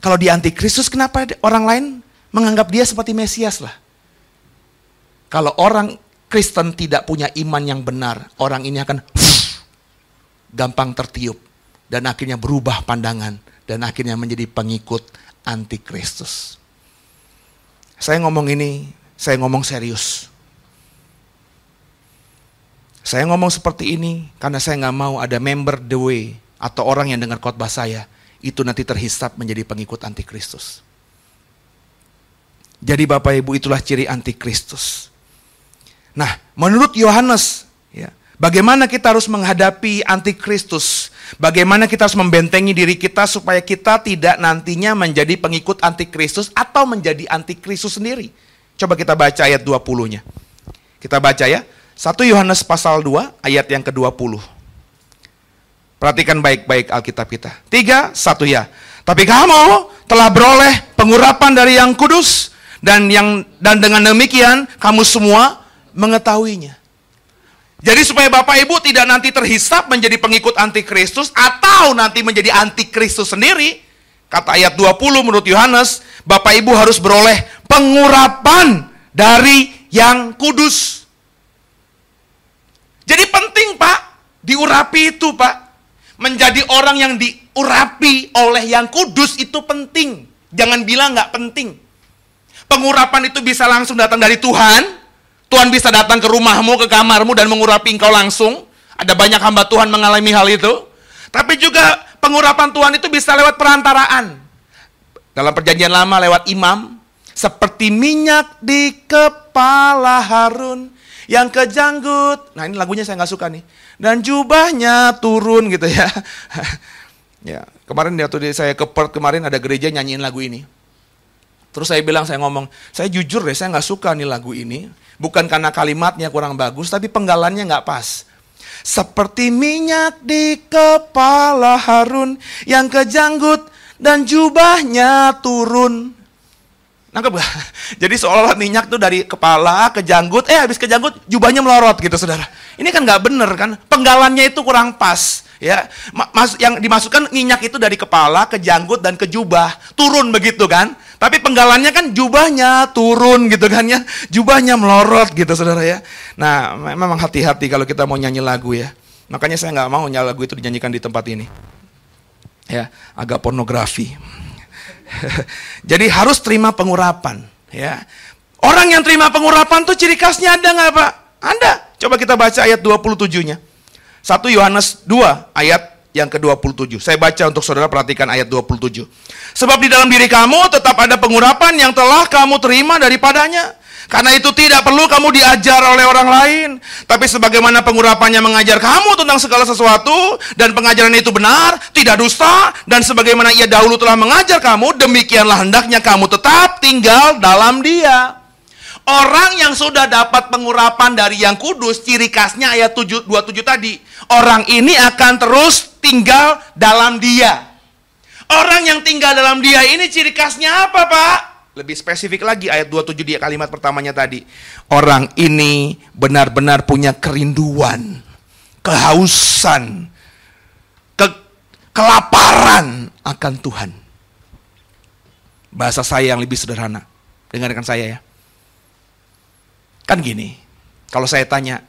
S1: Kalau dia antikristus kenapa orang lain menganggap dia seperti Mesias lah? Kalau orang Kristen tidak punya iman yang benar, orang ini akan gampang tertiup dan akhirnya berubah pandangan dan akhirnya menjadi pengikut antikristus. Saya ngomong ini, saya ngomong serius. Saya ngomong seperti ini karena saya nggak mau ada member The Way atau orang yang dengar khotbah saya itu nanti terhisap menjadi pengikut antikristus. Jadi Bapak Ibu itulah ciri antikristus. Nah, menurut Yohanes, ya, bagaimana kita harus menghadapi antikristus? Bagaimana kita harus membentengi diri kita supaya kita tidak nantinya menjadi pengikut antikristus atau menjadi antikristus sendiri? Coba kita baca ayat 20-nya. Kita baca ya. 1 Yohanes pasal 2 ayat yang ke-20. Perhatikan baik-baik Alkitab kita. Tiga, satu ya. Tapi kamu telah beroleh pengurapan dari yang kudus dan yang dan dengan demikian kamu semua mengetahuinya. Jadi supaya Bapak Ibu tidak nanti terhisap menjadi pengikut antikristus atau nanti menjadi antikristus sendiri, kata ayat 20 menurut Yohanes, Bapak Ibu harus beroleh pengurapan dari yang kudus. Jadi penting Pak, diurapi itu Pak. Menjadi orang yang diurapi oleh yang kudus itu penting. Jangan bilang nggak penting. Pengurapan itu bisa langsung datang dari Tuhan, Tuhan bisa datang ke rumahmu, ke kamarmu dan mengurapi engkau langsung. Ada banyak hamba Tuhan mengalami hal itu. Tapi juga pengurapan Tuhan itu bisa lewat perantaraan. Dalam perjanjian lama lewat imam. Seperti minyak di kepala Harun yang kejanggut. Nah ini lagunya saya nggak suka nih. Dan jubahnya turun gitu ya. ya kemarin waktu saya ke Perth kemarin ada gereja nyanyiin lagu ini. Terus saya bilang, saya ngomong, saya jujur deh, saya nggak suka nih lagu ini. Bukan karena kalimatnya kurang bagus, tapi penggalannya nggak pas. Seperti minyak di kepala Harun yang kejanggut dan jubahnya turun. Nangkep gak? Jadi seolah-olah minyak tuh dari kepala ke janggut, eh habis ke janggut jubahnya melorot gitu saudara. Ini kan nggak bener kan? Penggalannya itu kurang pas. Ya, Mas, yang dimasukkan minyak itu dari kepala ke janggut dan ke jubah, turun begitu kan? Tapi penggalannya kan jubahnya turun gitu kan ya, jubahnya melorot gitu saudara ya. Nah, memang hati-hati kalau kita mau nyanyi lagu ya. Makanya saya nggak mau nyanyi lagu itu dinyanyikan di tempat ini. Ya, agak pornografi. Jadi harus terima pengurapan, ya. Orang yang terima pengurapan tuh ciri khasnya ada nggak Pak? Ada. Coba kita baca ayat 27-nya. 1 Yohanes 2 ayat yang ke-27. Saya baca untuk saudara perhatikan ayat 27. Sebab di dalam diri kamu tetap ada pengurapan yang telah kamu terima daripadanya. Karena itu tidak perlu kamu diajar oleh orang lain. Tapi sebagaimana pengurapannya mengajar kamu tentang segala sesuatu. Dan pengajaran itu benar, tidak dusta. Dan sebagaimana ia dahulu telah mengajar kamu, demikianlah hendaknya kamu tetap tinggal dalam dia. Orang yang sudah dapat pengurapan dari yang kudus, ciri khasnya ayat 7, 27 tadi. Orang ini akan terus tinggal dalam dia. Orang yang tinggal dalam dia ini ciri khasnya apa Pak? Lebih spesifik lagi ayat 27 dia kalimat pertamanya tadi. Orang ini benar-benar punya kerinduan, kehausan, ke kelaparan akan Tuhan. Bahasa saya yang lebih sederhana. Dengarkan saya ya. Kan gini, kalau saya tanya,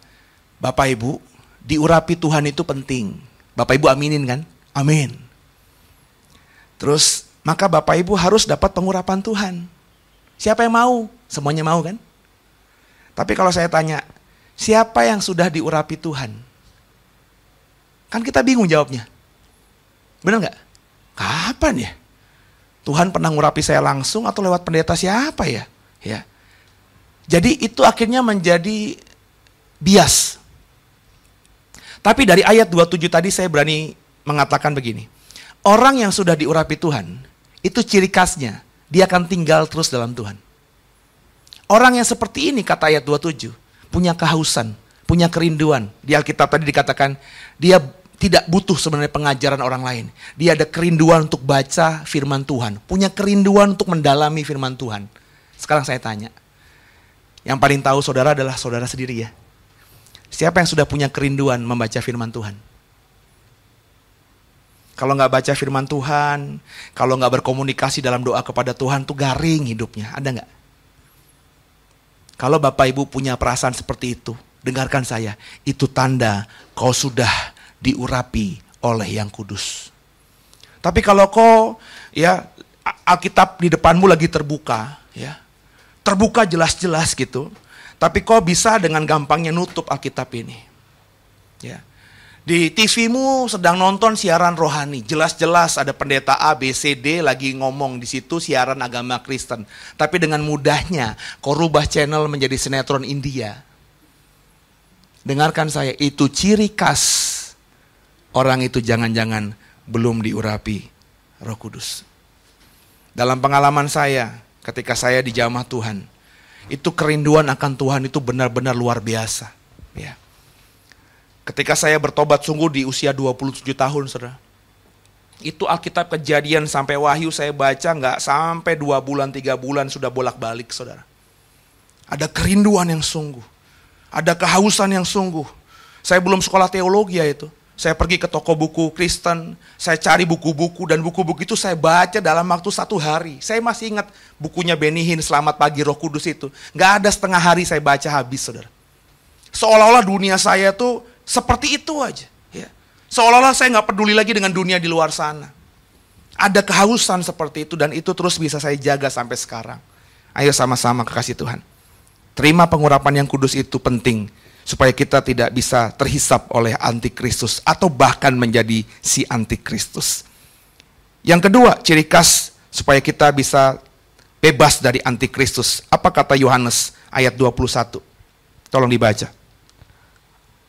S1: Bapak Ibu, diurapi Tuhan itu penting. Bapak Ibu aminin kan? Amin. Terus, maka Bapak Ibu harus dapat pengurapan Tuhan. Siapa yang mau? Semuanya mau kan? Tapi kalau saya tanya, siapa yang sudah diurapi Tuhan? Kan kita bingung jawabnya. Benar nggak? Kapan ya? Tuhan pernah ngurapi saya langsung atau lewat pendeta siapa ya? Ya. Jadi itu akhirnya menjadi bias. Tapi dari ayat 27 tadi saya berani mengatakan begini. Orang yang sudah diurapi Tuhan, itu ciri khasnya dia akan tinggal terus dalam Tuhan. Orang yang seperti ini, kata ayat 27, punya kehausan, punya kerinduan. Di Alkitab tadi dikatakan, dia tidak butuh sebenarnya pengajaran orang lain. Dia ada kerinduan untuk baca firman Tuhan. Punya kerinduan untuk mendalami firman Tuhan. Sekarang saya tanya, yang paling tahu saudara adalah saudara sendiri ya. Siapa yang sudah punya kerinduan membaca firman Tuhan? Kalau nggak baca firman Tuhan, kalau nggak berkomunikasi dalam doa kepada Tuhan tuh garing hidupnya. Ada nggak? Kalau Bapak Ibu punya perasaan seperti itu, dengarkan saya. Itu tanda kau sudah diurapi oleh yang kudus. Tapi kalau kau ya Alkitab di depanmu lagi terbuka, ya terbuka jelas-jelas gitu. Tapi kok bisa dengan gampangnya nutup Alkitab ini? Ya. Di TVmu sedang nonton siaran rohani, jelas-jelas ada pendeta A, B, C, D lagi ngomong di situ siaran agama Kristen. Tapi dengan mudahnya kau rubah channel menjadi sinetron India. Dengarkan saya, itu ciri khas orang itu jangan-jangan belum diurapi Roh Kudus. Dalam pengalaman saya, ketika saya di jamah Tuhan, itu kerinduan akan Tuhan itu benar-benar luar biasa. Ya. Ketika saya bertobat sungguh di usia 27 tahun, saudara. Itu Alkitab kejadian sampai wahyu saya baca nggak sampai dua bulan, tiga bulan sudah bolak-balik, saudara. Ada kerinduan yang sungguh. Ada kehausan yang sungguh. Saya belum sekolah teologi ya itu. Saya pergi ke toko buku Kristen, saya cari buku-buku dan buku-buku itu saya baca dalam waktu satu hari. Saya masih ingat bukunya Benihin Selamat Pagi Roh Kudus itu. Nggak ada setengah hari saya baca habis, saudara. Seolah-olah dunia saya tuh seperti itu aja. Ya. Seolah-olah saya nggak peduli lagi dengan dunia di luar sana. Ada kehausan seperti itu dan itu terus bisa saya jaga sampai sekarang. Ayo sama-sama kekasih Tuhan. Terima pengurapan yang kudus itu penting supaya kita tidak bisa terhisap oleh antikristus atau bahkan menjadi si antikristus. Yang kedua, ciri khas supaya kita bisa bebas dari antikristus. Apa kata Yohanes ayat 21? Tolong dibaca.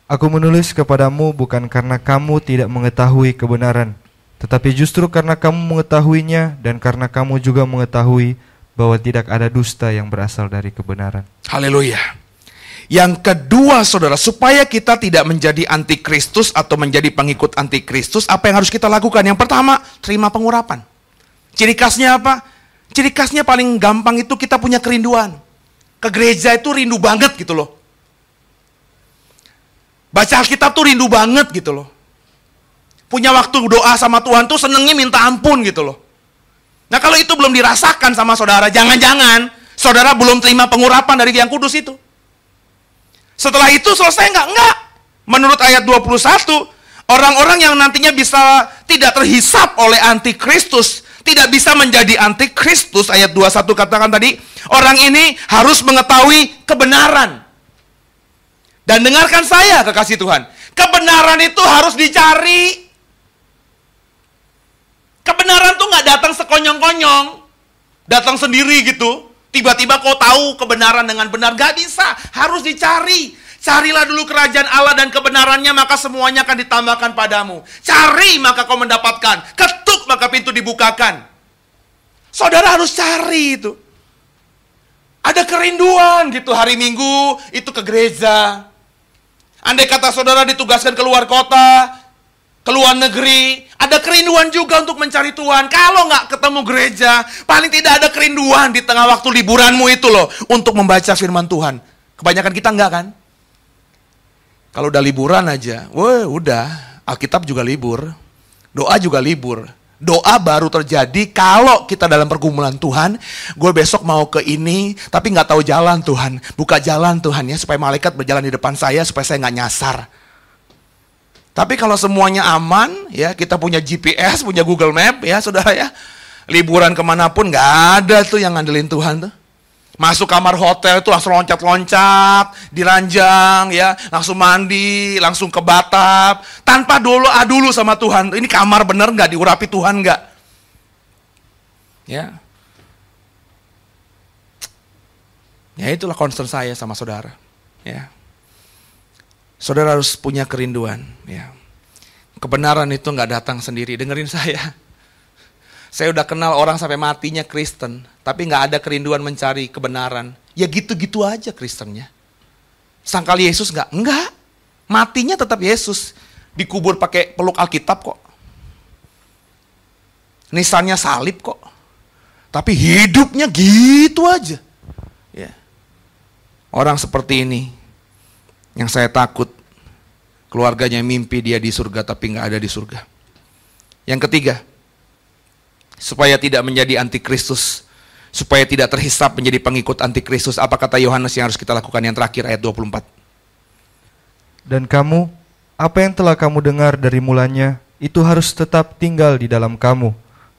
S2: Aku menulis kepadamu bukan karena kamu tidak mengetahui kebenaran, tetapi justru karena kamu mengetahuinya dan karena kamu juga mengetahui bahwa tidak ada dusta yang berasal dari kebenaran.
S1: Haleluya. Yang kedua, saudara, supaya kita tidak menjadi antikristus atau menjadi pengikut antikristus, apa yang harus kita lakukan? Yang pertama, terima pengurapan. Ciri khasnya apa? Ciri khasnya paling gampang itu kita punya kerinduan. Ke gereja itu rindu banget gitu loh. Baca Alkitab tuh rindu banget gitu loh. Punya waktu doa sama Tuhan tuh senengnya minta ampun gitu loh. Nah kalau itu belum dirasakan sama saudara, jangan-jangan saudara belum terima pengurapan dari yang kudus itu. Setelah itu selesai nggak? Enggak. Menurut ayat 21, orang-orang yang nantinya bisa tidak terhisap oleh antikristus, tidak bisa menjadi antikristus, ayat 21 katakan tadi, orang ini harus mengetahui kebenaran. Dan dengarkan saya kekasih Tuhan. Kebenaran itu harus dicari. Kebenaran tuh nggak datang sekonyong-konyong. Datang sendiri gitu. Tiba-tiba kau tahu kebenaran dengan benar. Gak bisa. Harus dicari. Carilah dulu kerajaan Allah dan kebenarannya maka semuanya akan ditambahkan padamu. Cari maka kau mendapatkan. Ketuk maka pintu dibukakan. Saudara harus cari itu. Ada kerinduan gitu hari Minggu itu ke gereja. Andai kata saudara ditugaskan keluar kota, keluar negeri, ada kerinduan juga untuk mencari Tuhan. Kalau nggak ketemu gereja, paling tidak ada kerinduan di tengah waktu liburanmu itu loh, untuk membaca firman Tuhan. Kebanyakan kita enggak kan? Kalau udah liburan aja, wah udah, Alkitab juga libur, doa juga libur, Doa baru terjadi kalau kita dalam pergumulan Tuhan. Gue besok mau ke ini, tapi nggak tahu jalan Tuhan. Buka jalan Tuhan ya, supaya malaikat berjalan di depan saya, supaya saya nggak nyasar. Tapi kalau semuanya aman, ya kita punya GPS, punya Google Map, ya saudara ya. Liburan ke mana pun nggak ada tuh yang ngandelin Tuhan tuh. Masuk kamar hotel itu langsung loncat-loncat, diranjang ya, langsung mandi, langsung ke batap, tanpa dulu ah dulu sama Tuhan. Ini kamar bener nggak diurapi Tuhan nggak? Ya. Ya itulah concern saya sama saudara. Ya. Saudara harus punya kerinduan. Ya. Kebenaran itu nggak datang sendiri. Dengerin saya. Saya udah kenal orang sampai matinya Kristen, tapi nggak ada kerinduan mencari kebenaran. Ya gitu-gitu aja Kristennya. Sangkal Yesus nggak? Enggak. Matinya tetap Yesus. Dikubur pakai peluk Alkitab kok. Nisannya salib kok. Tapi hidupnya gitu aja. Ya. Orang seperti ini yang saya takut keluarganya mimpi dia di surga tapi nggak ada di surga. Yang ketiga, supaya tidak menjadi antikristus, supaya tidak terhisap menjadi pengikut antikristus. Apa kata Yohanes yang harus kita lakukan yang terakhir ayat 24?
S2: Dan kamu, apa yang telah kamu dengar dari mulanya, itu harus tetap tinggal di dalam kamu.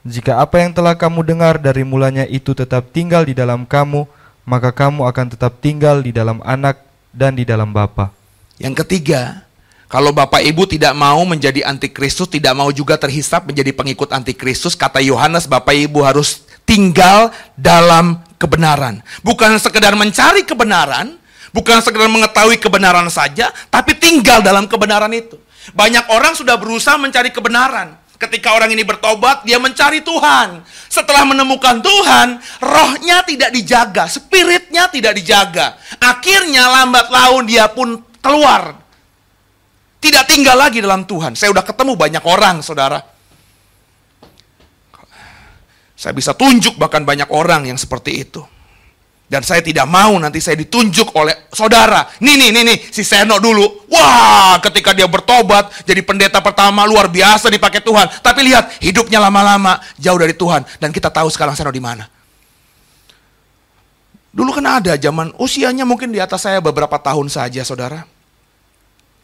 S2: Jika apa yang telah kamu dengar dari mulanya itu tetap tinggal di dalam kamu, maka kamu akan tetap tinggal di dalam anak dan di dalam Bapa.
S1: Yang ketiga, kalau Bapak Ibu tidak mau menjadi antikristus, tidak mau juga terhisap menjadi pengikut antikristus, kata Yohanes, Bapak Ibu harus tinggal dalam kebenaran. Bukan sekedar mencari kebenaran, bukan sekedar mengetahui kebenaran saja, tapi tinggal dalam kebenaran itu. Banyak orang sudah berusaha mencari kebenaran. Ketika orang ini bertobat, dia mencari Tuhan. Setelah menemukan Tuhan, rohnya tidak dijaga, spiritnya tidak dijaga. Akhirnya lambat laun dia pun keluar tidak tinggal lagi dalam Tuhan. Saya udah ketemu banyak orang, saudara. Saya bisa tunjuk bahkan banyak orang yang seperti itu. Dan saya tidak mau nanti saya ditunjuk oleh saudara. Nih, nih, nih, nih, si Seno dulu. Wah, ketika dia bertobat, jadi pendeta pertama luar biasa dipakai Tuhan. Tapi lihat, hidupnya lama-lama jauh dari Tuhan. Dan kita tahu sekarang Seno di mana. Dulu kan ada zaman usianya mungkin di atas saya beberapa tahun saja, saudara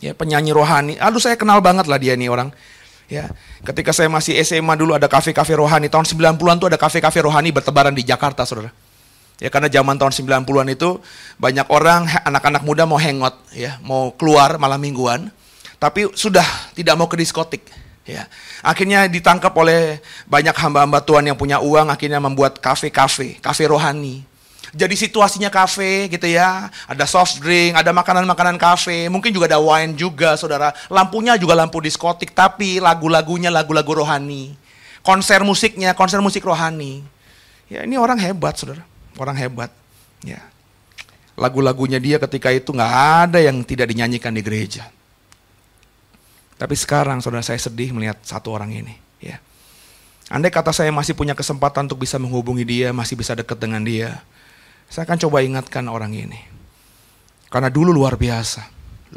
S1: ya penyanyi rohani. Aduh saya kenal banget lah dia nih orang. Ya, ketika saya masih SMA dulu ada kafe-kafe rohani. Tahun 90-an tuh ada kafe-kafe rohani bertebaran di Jakarta, Saudara. Ya karena zaman tahun 90-an itu banyak orang anak-anak muda mau hangout ya, mau keluar malam mingguan, tapi sudah tidak mau ke diskotik. Ya, akhirnya ditangkap oleh banyak hamba-hamba Tuhan yang punya uang, akhirnya membuat kafe-kafe, kafe rohani. Jadi situasinya kafe gitu ya, ada soft drink, ada makanan-makanan kafe, mungkin juga ada wine juga saudara. Lampunya juga lampu diskotik, tapi lagu-lagunya lagu-lagu rohani. Konser musiknya, konser musik rohani. Ya ini orang hebat saudara, orang hebat. Ya, lagu-lagunya dia ketika itu nggak ada yang tidak dinyanyikan di gereja. Tapi sekarang saudara saya sedih melihat satu orang ini. Ya. Andai kata saya masih punya kesempatan untuk bisa menghubungi dia, masih bisa dekat dengan dia, saya akan coba ingatkan orang ini. Karena dulu luar biasa.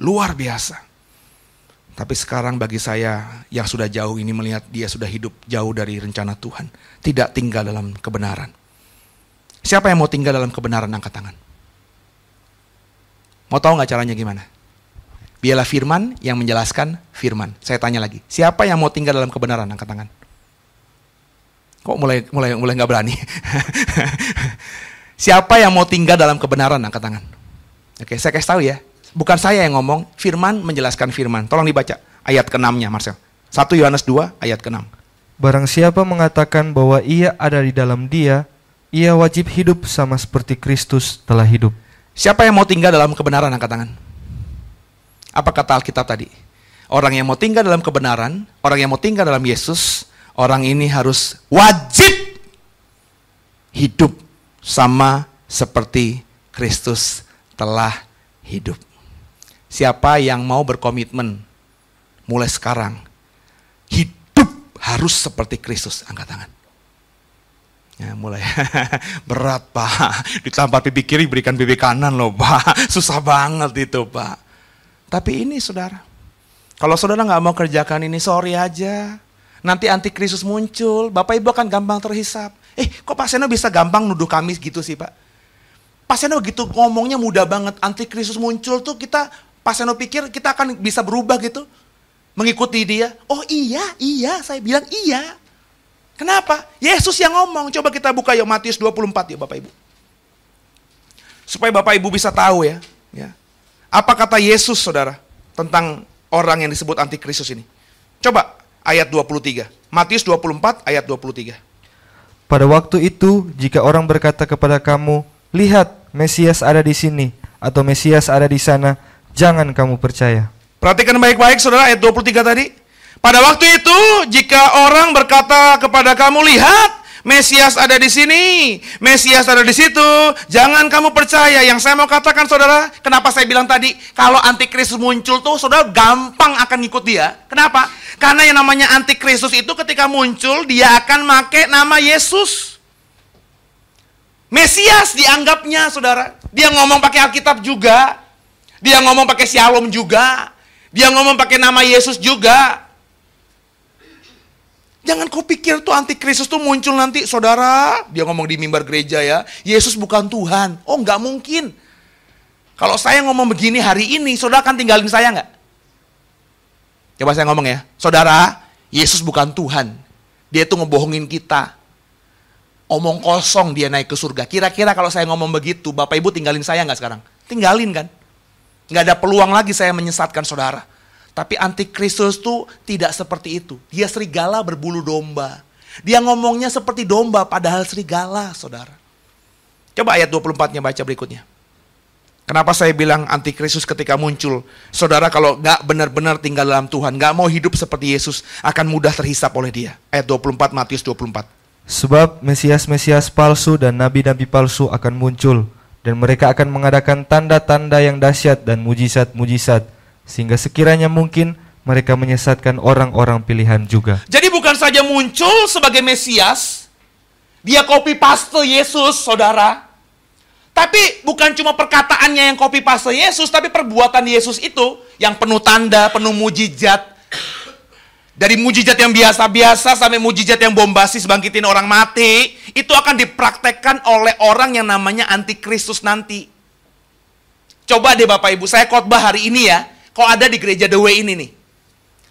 S1: Luar biasa. Tapi sekarang bagi saya yang sudah jauh ini melihat dia sudah hidup jauh dari rencana Tuhan. Tidak tinggal dalam kebenaran. Siapa yang mau tinggal dalam kebenaran angkat tangan? Mau tahu nggak caranya gimana? Biarlah firman yang menjelaskan firman. Saya tanya lagi, siapa yang mau tinggal dalam kebenaran angkat tangan? Kok mulai mulai mulai nggak berani? Siapa yang mau tinggal dalam kebenaran? Angkat tangan. Oke, saya kasih tahu ya. Bukan saya yang ngomong, firman menjelaskan firman. Tolong dibaca ayat ke-6-nya, Marcel. 1 Yohanes 2 ayat ke-6.
S2: Barang siapa mengatakan bahwa ia ada di dalam dia, ia wajib hidup sama seperti Kristus telah hidup.
S1: Siapa yang mau tinggal dalam kebenaran? Angkat tangan. Apa kata Alkitab tadi? Orang yang mau tinggal dalam kebenaran, orang yang mau tinggal dalam Yesus, orang ini harus wajib hidup sama seperti Kristus telah hidup. Siapa yang mau berkomitmen mulai sekarang hidup harus seperti Kristus, angkat tangan. Ya, mulai berat pak, ditambah pipi kiri berikan pipi kanan loh pak, susah banget itu pak. Tapi ini saudara, kalau saudara nggak mau kerjakan ini sorry aja, nanti antikristus muncul, bapak ibu akan gampang terhisap. Eh, kok Pak Seno bisa gampang nuduh kami gitu sih, Pak? Pak Seno gitu ngomongnya mudah banget. Antikristus muncul tuh kita, Pak Seno pikir kita akan bisa berubah gitu. Mengikuti dia. Oh iya, iya, saya bilang iya. Kenapa? Yesus yang ngomong. Coba kita buka yuk Matius 24 ya Bapak Ibu. Supaya Bapak Ibu bisa tahu ya. ya. Apa kata Yesus saudara tentang orang yang disebut antikristus ini? Coba ayat 23. Matius 24 ayat 23.
S2: Pada waktu itu, jika orang berkata kepada kamu, "Lihat, Mesias ada di sini," atau "Mesias ada di sana," jangan kamu percaya.
S1: Perhatikan baik-baik Saudara ayat 23 tadi. Pada waktu itu, jika orang berkata kepada kamu, "Lihat, Mesias ada di sini, Mesias ada di situ. Jangan kamu percaya. Yang saya mau katakan saudara, kenapa saya bilang tadi, kalau antikristus muncul tuh saudara gampang akan ngikut dia. Kenapa? Karena yang namanya antikristus itu ketika muncul, dia akan make nama Yesus. Mesias dianggapnya saudara. Dia ngomong pakai Alkitab juga. Dia ngomong pakai Shalom juga. Dia ngomong pakai nama Yesus juga. Jangan kau pikir tuh antikristus tuh muncul nanti, saudara. Dia ngomong di mimbar gereja ya, Yesus bukan Tuhan. Oh nggak mungkin. Kalau saya ngomong begini hari ini, saudara akan tinggalin saya nggak? Coba saya ngomong ya, saudara, Yesus bukan Tuhan. Dia tuh ngebohongin kita. Omong kosong dia naik ke surga. Kira-kira kalau saya ngomong begitu, Bapak Ibu tinggalin saya nggak sekarang? Tinggalin kan? Nggak ada peluang lagi saya menyesatkan saudara. Tapi antikristus itu tidak seperti itu. Dia serigala berbulu domba. Dia ngomongnya seperti domba padahal serigala, saudara. Coba ayat 24-nya baca berikutnya. Kenapa saya bilang antikristus ketika muncul? Saudara kalau nggak benar-benar tinggal dalam Tuhan, nggak mau hidup seperti Yesus, akan mudah terhisap oleh dia. Ayat 24, Matius 24.
S2: Sebab Mesias-Mesias palsu dan nabi-nabi palsu akan muncul, dan mereka akan mengadakan tanda-tanda yang dahsyat dan mujizat-mujizat, sehingga sekiranya mungkin mereka menyesatkan orang-orang pilihan juga.
S1: Jadi bukan saja muncul sebagai Mesias, dia copy paste Yesus, saudara. Tapi bukan cuma perkataannya yang copy paste Yesus, tapi perbuatan Yesus itu yang penuh tanda, penuh mujizat. Dari mujizat yang biasa-biasa sampai mujizat yang bombastis bangkitin orang mati, itu akan dipraktekkan oleh orang yang namanya antikristus nanti. Coba deh Bapak Ibu, saya khotbah hari ini ya, kok ada di gereja The Way ini nih.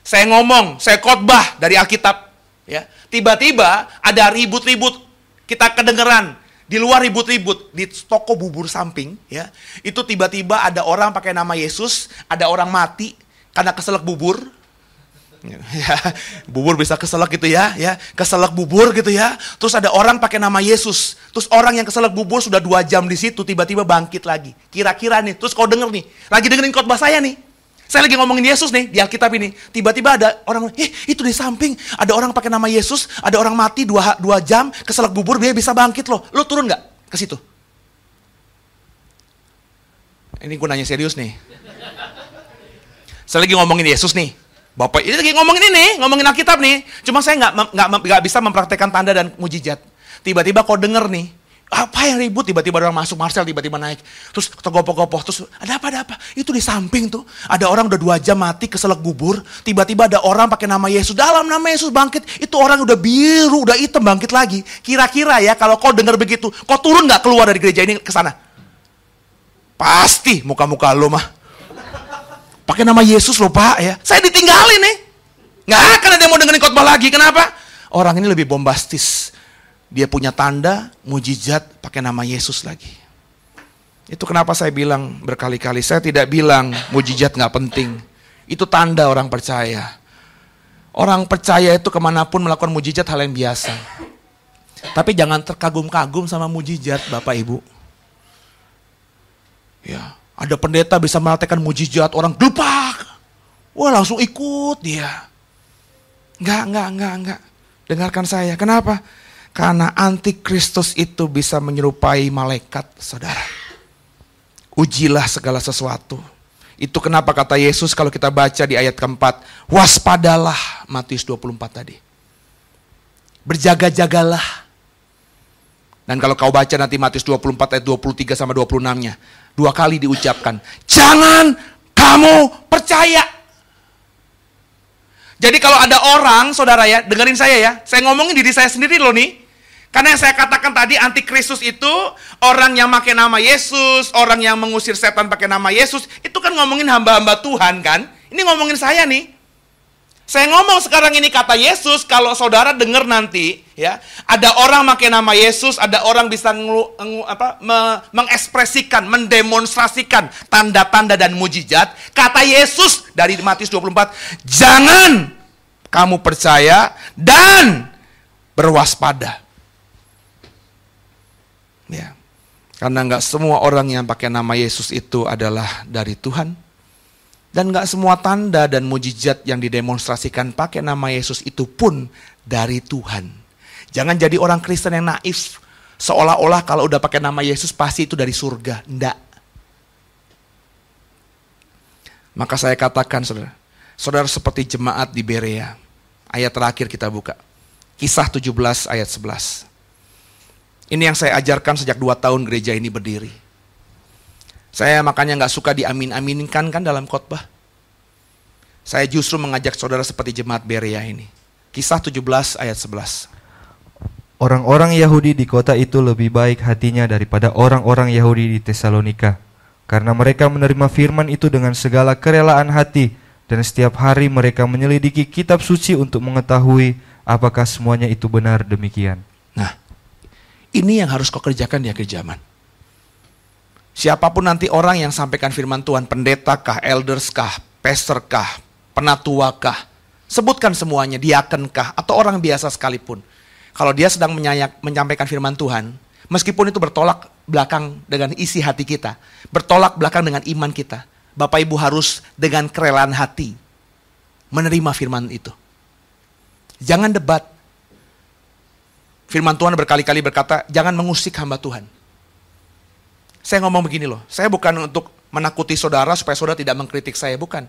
S1: Saya ngomong, saya khotbah dari Alkitab, ya. Tiba-tiba ada ribut-ribut, kita kedengeran, di luar ribut-ribut di toko bubur samping ya itu tiba-tiba ada orang pakai nama Yesus ada orang mati karena keselak bubur. Ya bubur bisa keselak gitu ya ya. Keselak bubur gitu ya. Terus ada orang pakai nama Yesus. Terus orang yang keselak bubur sudah dua jam di situ tiba-tiba bangkit lagi. Kira-kira nih terus kau denger nih lagi dengerin khotbah saya nih saya lagi ngomongin Yesus nih di Alkitab ini. Tiba-tiba ada orang, eh itu di samping ada orang pakai nama Yesus, ada orang mati dua, dua jam, keselak bubur, dia bisa bangkit loh. Lo turun nggak ke situ? Ini gue nanya serius nih. Saya lagi ngomongin Yesus nih. Bapak ini lagi ngomongin ini, ngomongin Alkitab nih. Cuma saya nggak nggak bisa mempraktekkan tanda dan mujizat. Tiba-tiba kau denger nih, apa yang ribut? Tiba-tiba orang masuk Marcel tiba-tiba naik. Terus tergopoh-gopoh terus ada apa ada apa? Itu di samping tuh. Ada orang udah dua jam mati keselak bubur tiba-tiba ada orang pakai nama Yesus. Dalam nama Yesus bangkit. Itu orang udah biru udah hitam bangkit lagi. Kira-kira ya kalau kau dengar begitu kau turun nggak keluar dari gereja ini ke sana? Pasti muka-muka lo mah. Pakai nama Yesus lo pak ya. Saya ditinggalin nih. Nggak akan ada yang mau dengerin khotbah lagi. Kenapa? Orang ini lebih bombastis dia punya tanda, mujizat, pakai nama Yesus lagi. Itu kenapa saya bilang berkali-kali, saya tidak bilang mujizat nggak penting. Itu tanda orang percaya. Orang percaya itu ke mana pun melakukan mujizat hal yang biasa. Tapi jangan terkagum-kagum sama mujizat Bapak Ibu. Ya, ada pendeta bisa melakukan mujizat, orang gelupak. Wah langsung ikut dia. Enggak, enggak, enggak, enggak. Dengarkan saya, kenapa? Karena antikristus itu bisa menyerupai malaikat, saudara. Ujilah segala sesuatu. Itu kenapa kata Yesus kalau kita baca di ayat keempat, waspadalah Matius 24 tadi. Berjaga-jagalah. Dan kalau kau baca nanti Matius 24 ayat 23 sama 26-nya, dua kali diucapkan, jangan kamu percaya. Jadi kalau ada orang, saudara ya, dengerin saya ya, saya ngomongin diri saya sendiri loh nih. Karena yang saya katakan tadi antikristus itu orang yang pakai nama Yesus, orang yang mengusir setan pakai nama Yesus, itu kan ngomongin hamba-hamba Tuhan kan? Ini ngomongin saya nih. Saya ngomong sekarang ini kata Yesus, kalau saudara dengar nanti, ya, ada orang pakai nama Yesus, ada orang bisa ngelu, ngu, apa, me, mengekspresikan, mendemonstrasikan tanda-tanda dan mujizat. Kata Yesus dari Matius 24, jangan kamu percaya dan berwaspada. Ya. Karena nggak semua orang yang pakai nama Yesus itu adalah dari Tuhan. Dan nggak semua tanda dan mujizat yang didemonstrasikan pakai nama Yesus itu pun dari Tuhan. Jangan jadi orang Kristen yang naif. Seolah-olah kalau udah pakai nama Yesus pasti itu dari surga. Enggak. Maka saya katakan saudara. Saudara seperti jemaat di Berea. Ayat terakhir kita buka. Kisah 17 ayat 11. Ini yang saya ajarkan sejak dua tahun gereja ini berdiri. Saya makanya nggak suka diamin-aminkan kan dalam khotbah. Saya justru mengajak saudara seperti jemaat Berea ini. Kisah 17 ayat 11.
S2: Orang-orang Yahudi di kota itu lebih baik hatinya daripada orang-orang Yahudi di Tesalonika. Karena mereka menerima firman itu dengan segala kerelaan hati dan setiap hari mereka menyelidiki kitab suci untuk mengetahui apakah semuanya itu benar demikian.
S1: Ini yang harus kau kerjakan di akhir zaman. Siapa pun nanti orang yang sampaikan firman Tuhan, pendeta kah, elders kah, pastor kah, penatua kah, sebutkan semuanya, diaken kah, atau orang biasa sekalipun. Kalau dia sedang menyayak, menyampaikan firman Tuhan, meskipun itu bertolak belakang dengan isi hati kita, bertolak belakang dengan iman kita, Bapak Ibu harus dengan kerelaan hati menerima firman itu. Jangan debat. Firman Tuhan berkali-kali berkata, jangan mengusik hamba Tuhan. Saya ngomong begini loh, saya bukan untuk menakuti saudara supaya saudara tidak mengkritik saya, bukan.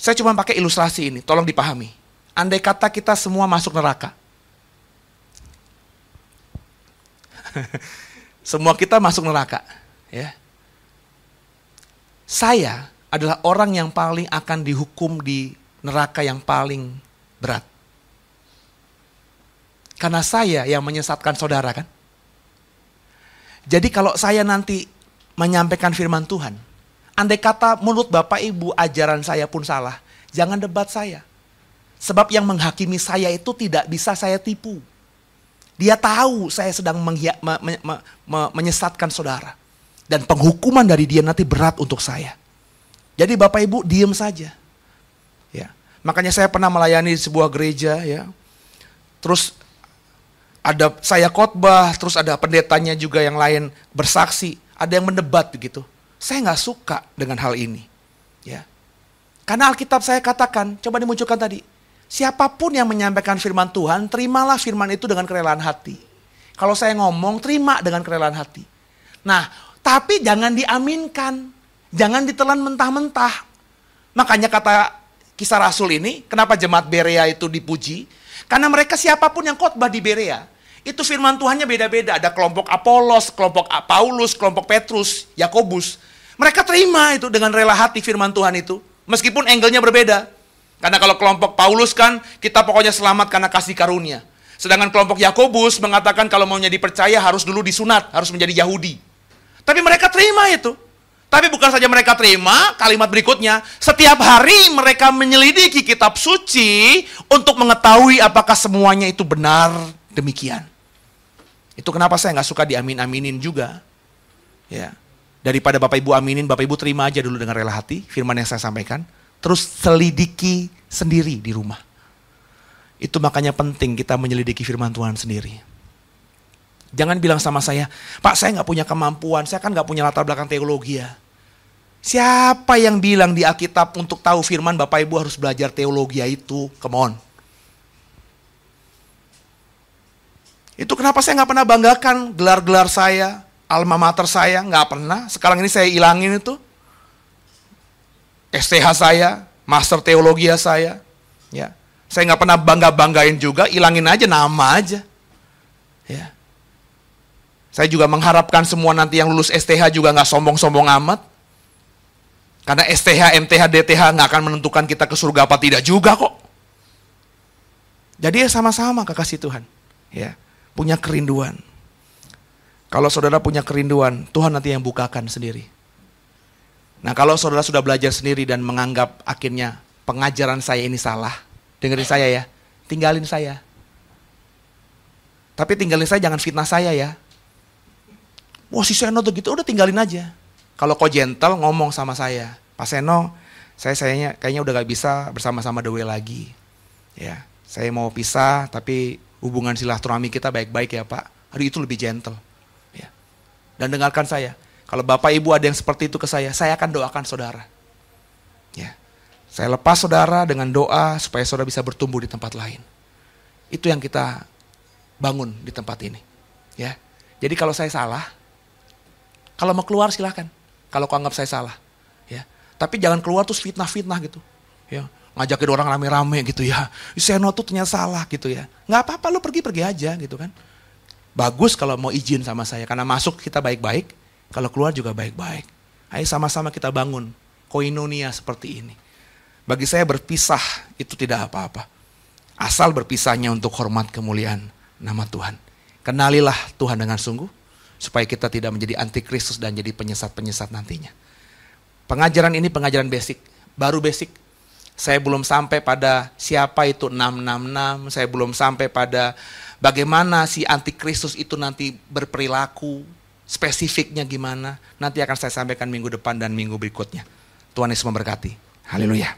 S1: Saya cuma pakai ilustrasi ini, tolong dipahami. Andai kata kita semua masuk neraka. semua kita masuk neraka, ya. Saya adalah orang yang paling akan dihukum di neraka yang paling berat. Karena saya yang menyesatkan saudara kan. Jadi kalau saya nanti menyampaikan firman Tuhan, andai kata menurut Bapak Ibu ajaran saya pun salah, jangan debat saya. Sebab yang menghakimi saya itu tidak bisa saya tipu. Dia tahu saya sedang me, me, me, me, menyesatkan saudara. Dan penghukuman dari dia nanti berat untuk saya. Jadi Bapak Ibu diem saja. Ya. Makanya saya pernah melayani di sebuah gereja ya. Terus ada saya khotbah, terus ada pendetanya juga yang lain bersaksi, ada yang mendebat begitu. Saya nggak suka dengan hal ini, ya. Karena Alkitab saya katakan, coba dimunculkan tadi, siapa pun yang menyampaikan firman Tuhan, terimalah firman itu dengan kerelaan hati. Kalau saya ngomong, terima dengan kerelaan hati. Nah, tapi jangan diaminkan, jangan ditelan mentah-mentah. Makanya kata kisah Rasul ini, kenapa jemaat Berea itu dipuji? Karena mereka siapa pun yang khotbah di Berea, itu firman Tuhannya beda-beda. Ada kelompok Apolos, kelompok Paulus, kelompok Petrus, Yakobus. Mereka terima itu dengan rela hati firman Tuhan itu. Meskipun angle-nya berbeda. Karena kalau kelompok Paulus kan, kita pokoknya selamat karena kasih karunia. Sedangkan kelompok Yakobus mengatakan kalau mau jadi percaya harus dulu disunat, harus menjadi Yahudi. Tapi mereka terima itu. Tapi bukan saja mereka terima, kalimat berikutnya, setiap hari mereka menyelidiki kitab suci untuk mengetahui apakah semuanya itu benar demikian. Itu kenapa saya nggak suka diamin-aminin juga. Ya. Daripada Bapak Ibu aminin, Bapak Ibu terima aja dulu dengan rela hati firman yang saya sampaikan. Terus selidiki sendiri di rumah. Itu makanya penting kita menyelidiki firman Tuhan sendiri. Jangan bilang sama saya, Pak saya nggak punya kemampuan, saya kan nggak punya latar belakang teologi ya. Siapa yang bilang di Alkitab untuk tahu firman Bapak Ibu harus belajar teologi itu? Come on. Itu kenapa saya nggak pernah banggakan gelar-gelar saya, alma mater saya, nggak pernah. Sekarang ini saya ilangin itu. STH saya, master teologi saya, ya. Saya nggak pernah bangga-banggain juga, ilangin aja nama aja. Ya. Saya juga mengharapkan semua nanti yang lulus STH juga nggak sombong-sombong amat. Karena STH, MTH, DTH nggak akan menentukan kita ke surga apa tidak juga kok. Jadi ya sama-sama kekasih Tuhan. Ya punya kerinduan. Kalau saudara punya kerinduan, Tuhan nanti yang bukakan sendiri. Nah kalau saudara sudah belajar sendiri dan menganggap akhirnya pengajaran saya ini salah, dengerin saya ya, tinggalin saya. Tapi tinggalin saya jangan fitnah saya ya. Wah si Seno tuh gitu, udah tinggalin aja. Kalau kau gentle ngomong sama saya, Pak Seno, saya sayangnya kayaknya udah gak bisa bersama-sama Dewi lagi. Ya, saya mau pisah tapi hubungan silaturahmi kita baik-baik ya Pak. Hari itu lebih gentle. Ya. Dan dengarkan saya, kalau Bapak Ibu ada yang seperti itu ke saya, saya akan doakan saudara. Ya. Saya lepas saudara dengan doa supaya saudara bisa bertumbuh di tempat lain. Itu yang kita bangun di tempat ini. Ya. Jadi kalau saya salah, kalau mau keluar silahkan. Kalau kau anggap saya salah. Ya. Tapi jangan keluar terus fitnah-fitnah gitu. Ya ngajakin orang rame-rame gitu ya. Seno tuh ternyata salah gitu ya. Nggak apa-apa lo pergi-pergi aja gitu kan. Bagus kalau mau izin sama saya karena masuk kita baik-baik, kalau keluar juga baik-baik. Ayo sama-sama kita bangun koinonia seperti ini. Bagi saya berpisah itu tidak apa-apa. Asal berpisahnya untuk hormat kemuliaan nama Tuhan. Kenalilah Tuhan dengan sungguh supaya kita tidak menjadi antikristus dan jadi penyesat-penyesat nantinya. Pengajaran ini pengajaran basic, baru basic saya belum sampai pada siapa itu 666, saya belum sampai pada bagaimana si antikristus itu nanti berperilaku, spesifiknya gimana, nanti akan saya sampaikan minggu depan dan minggu berikutnya. Tuhan Yesus memberkati. Haleluya.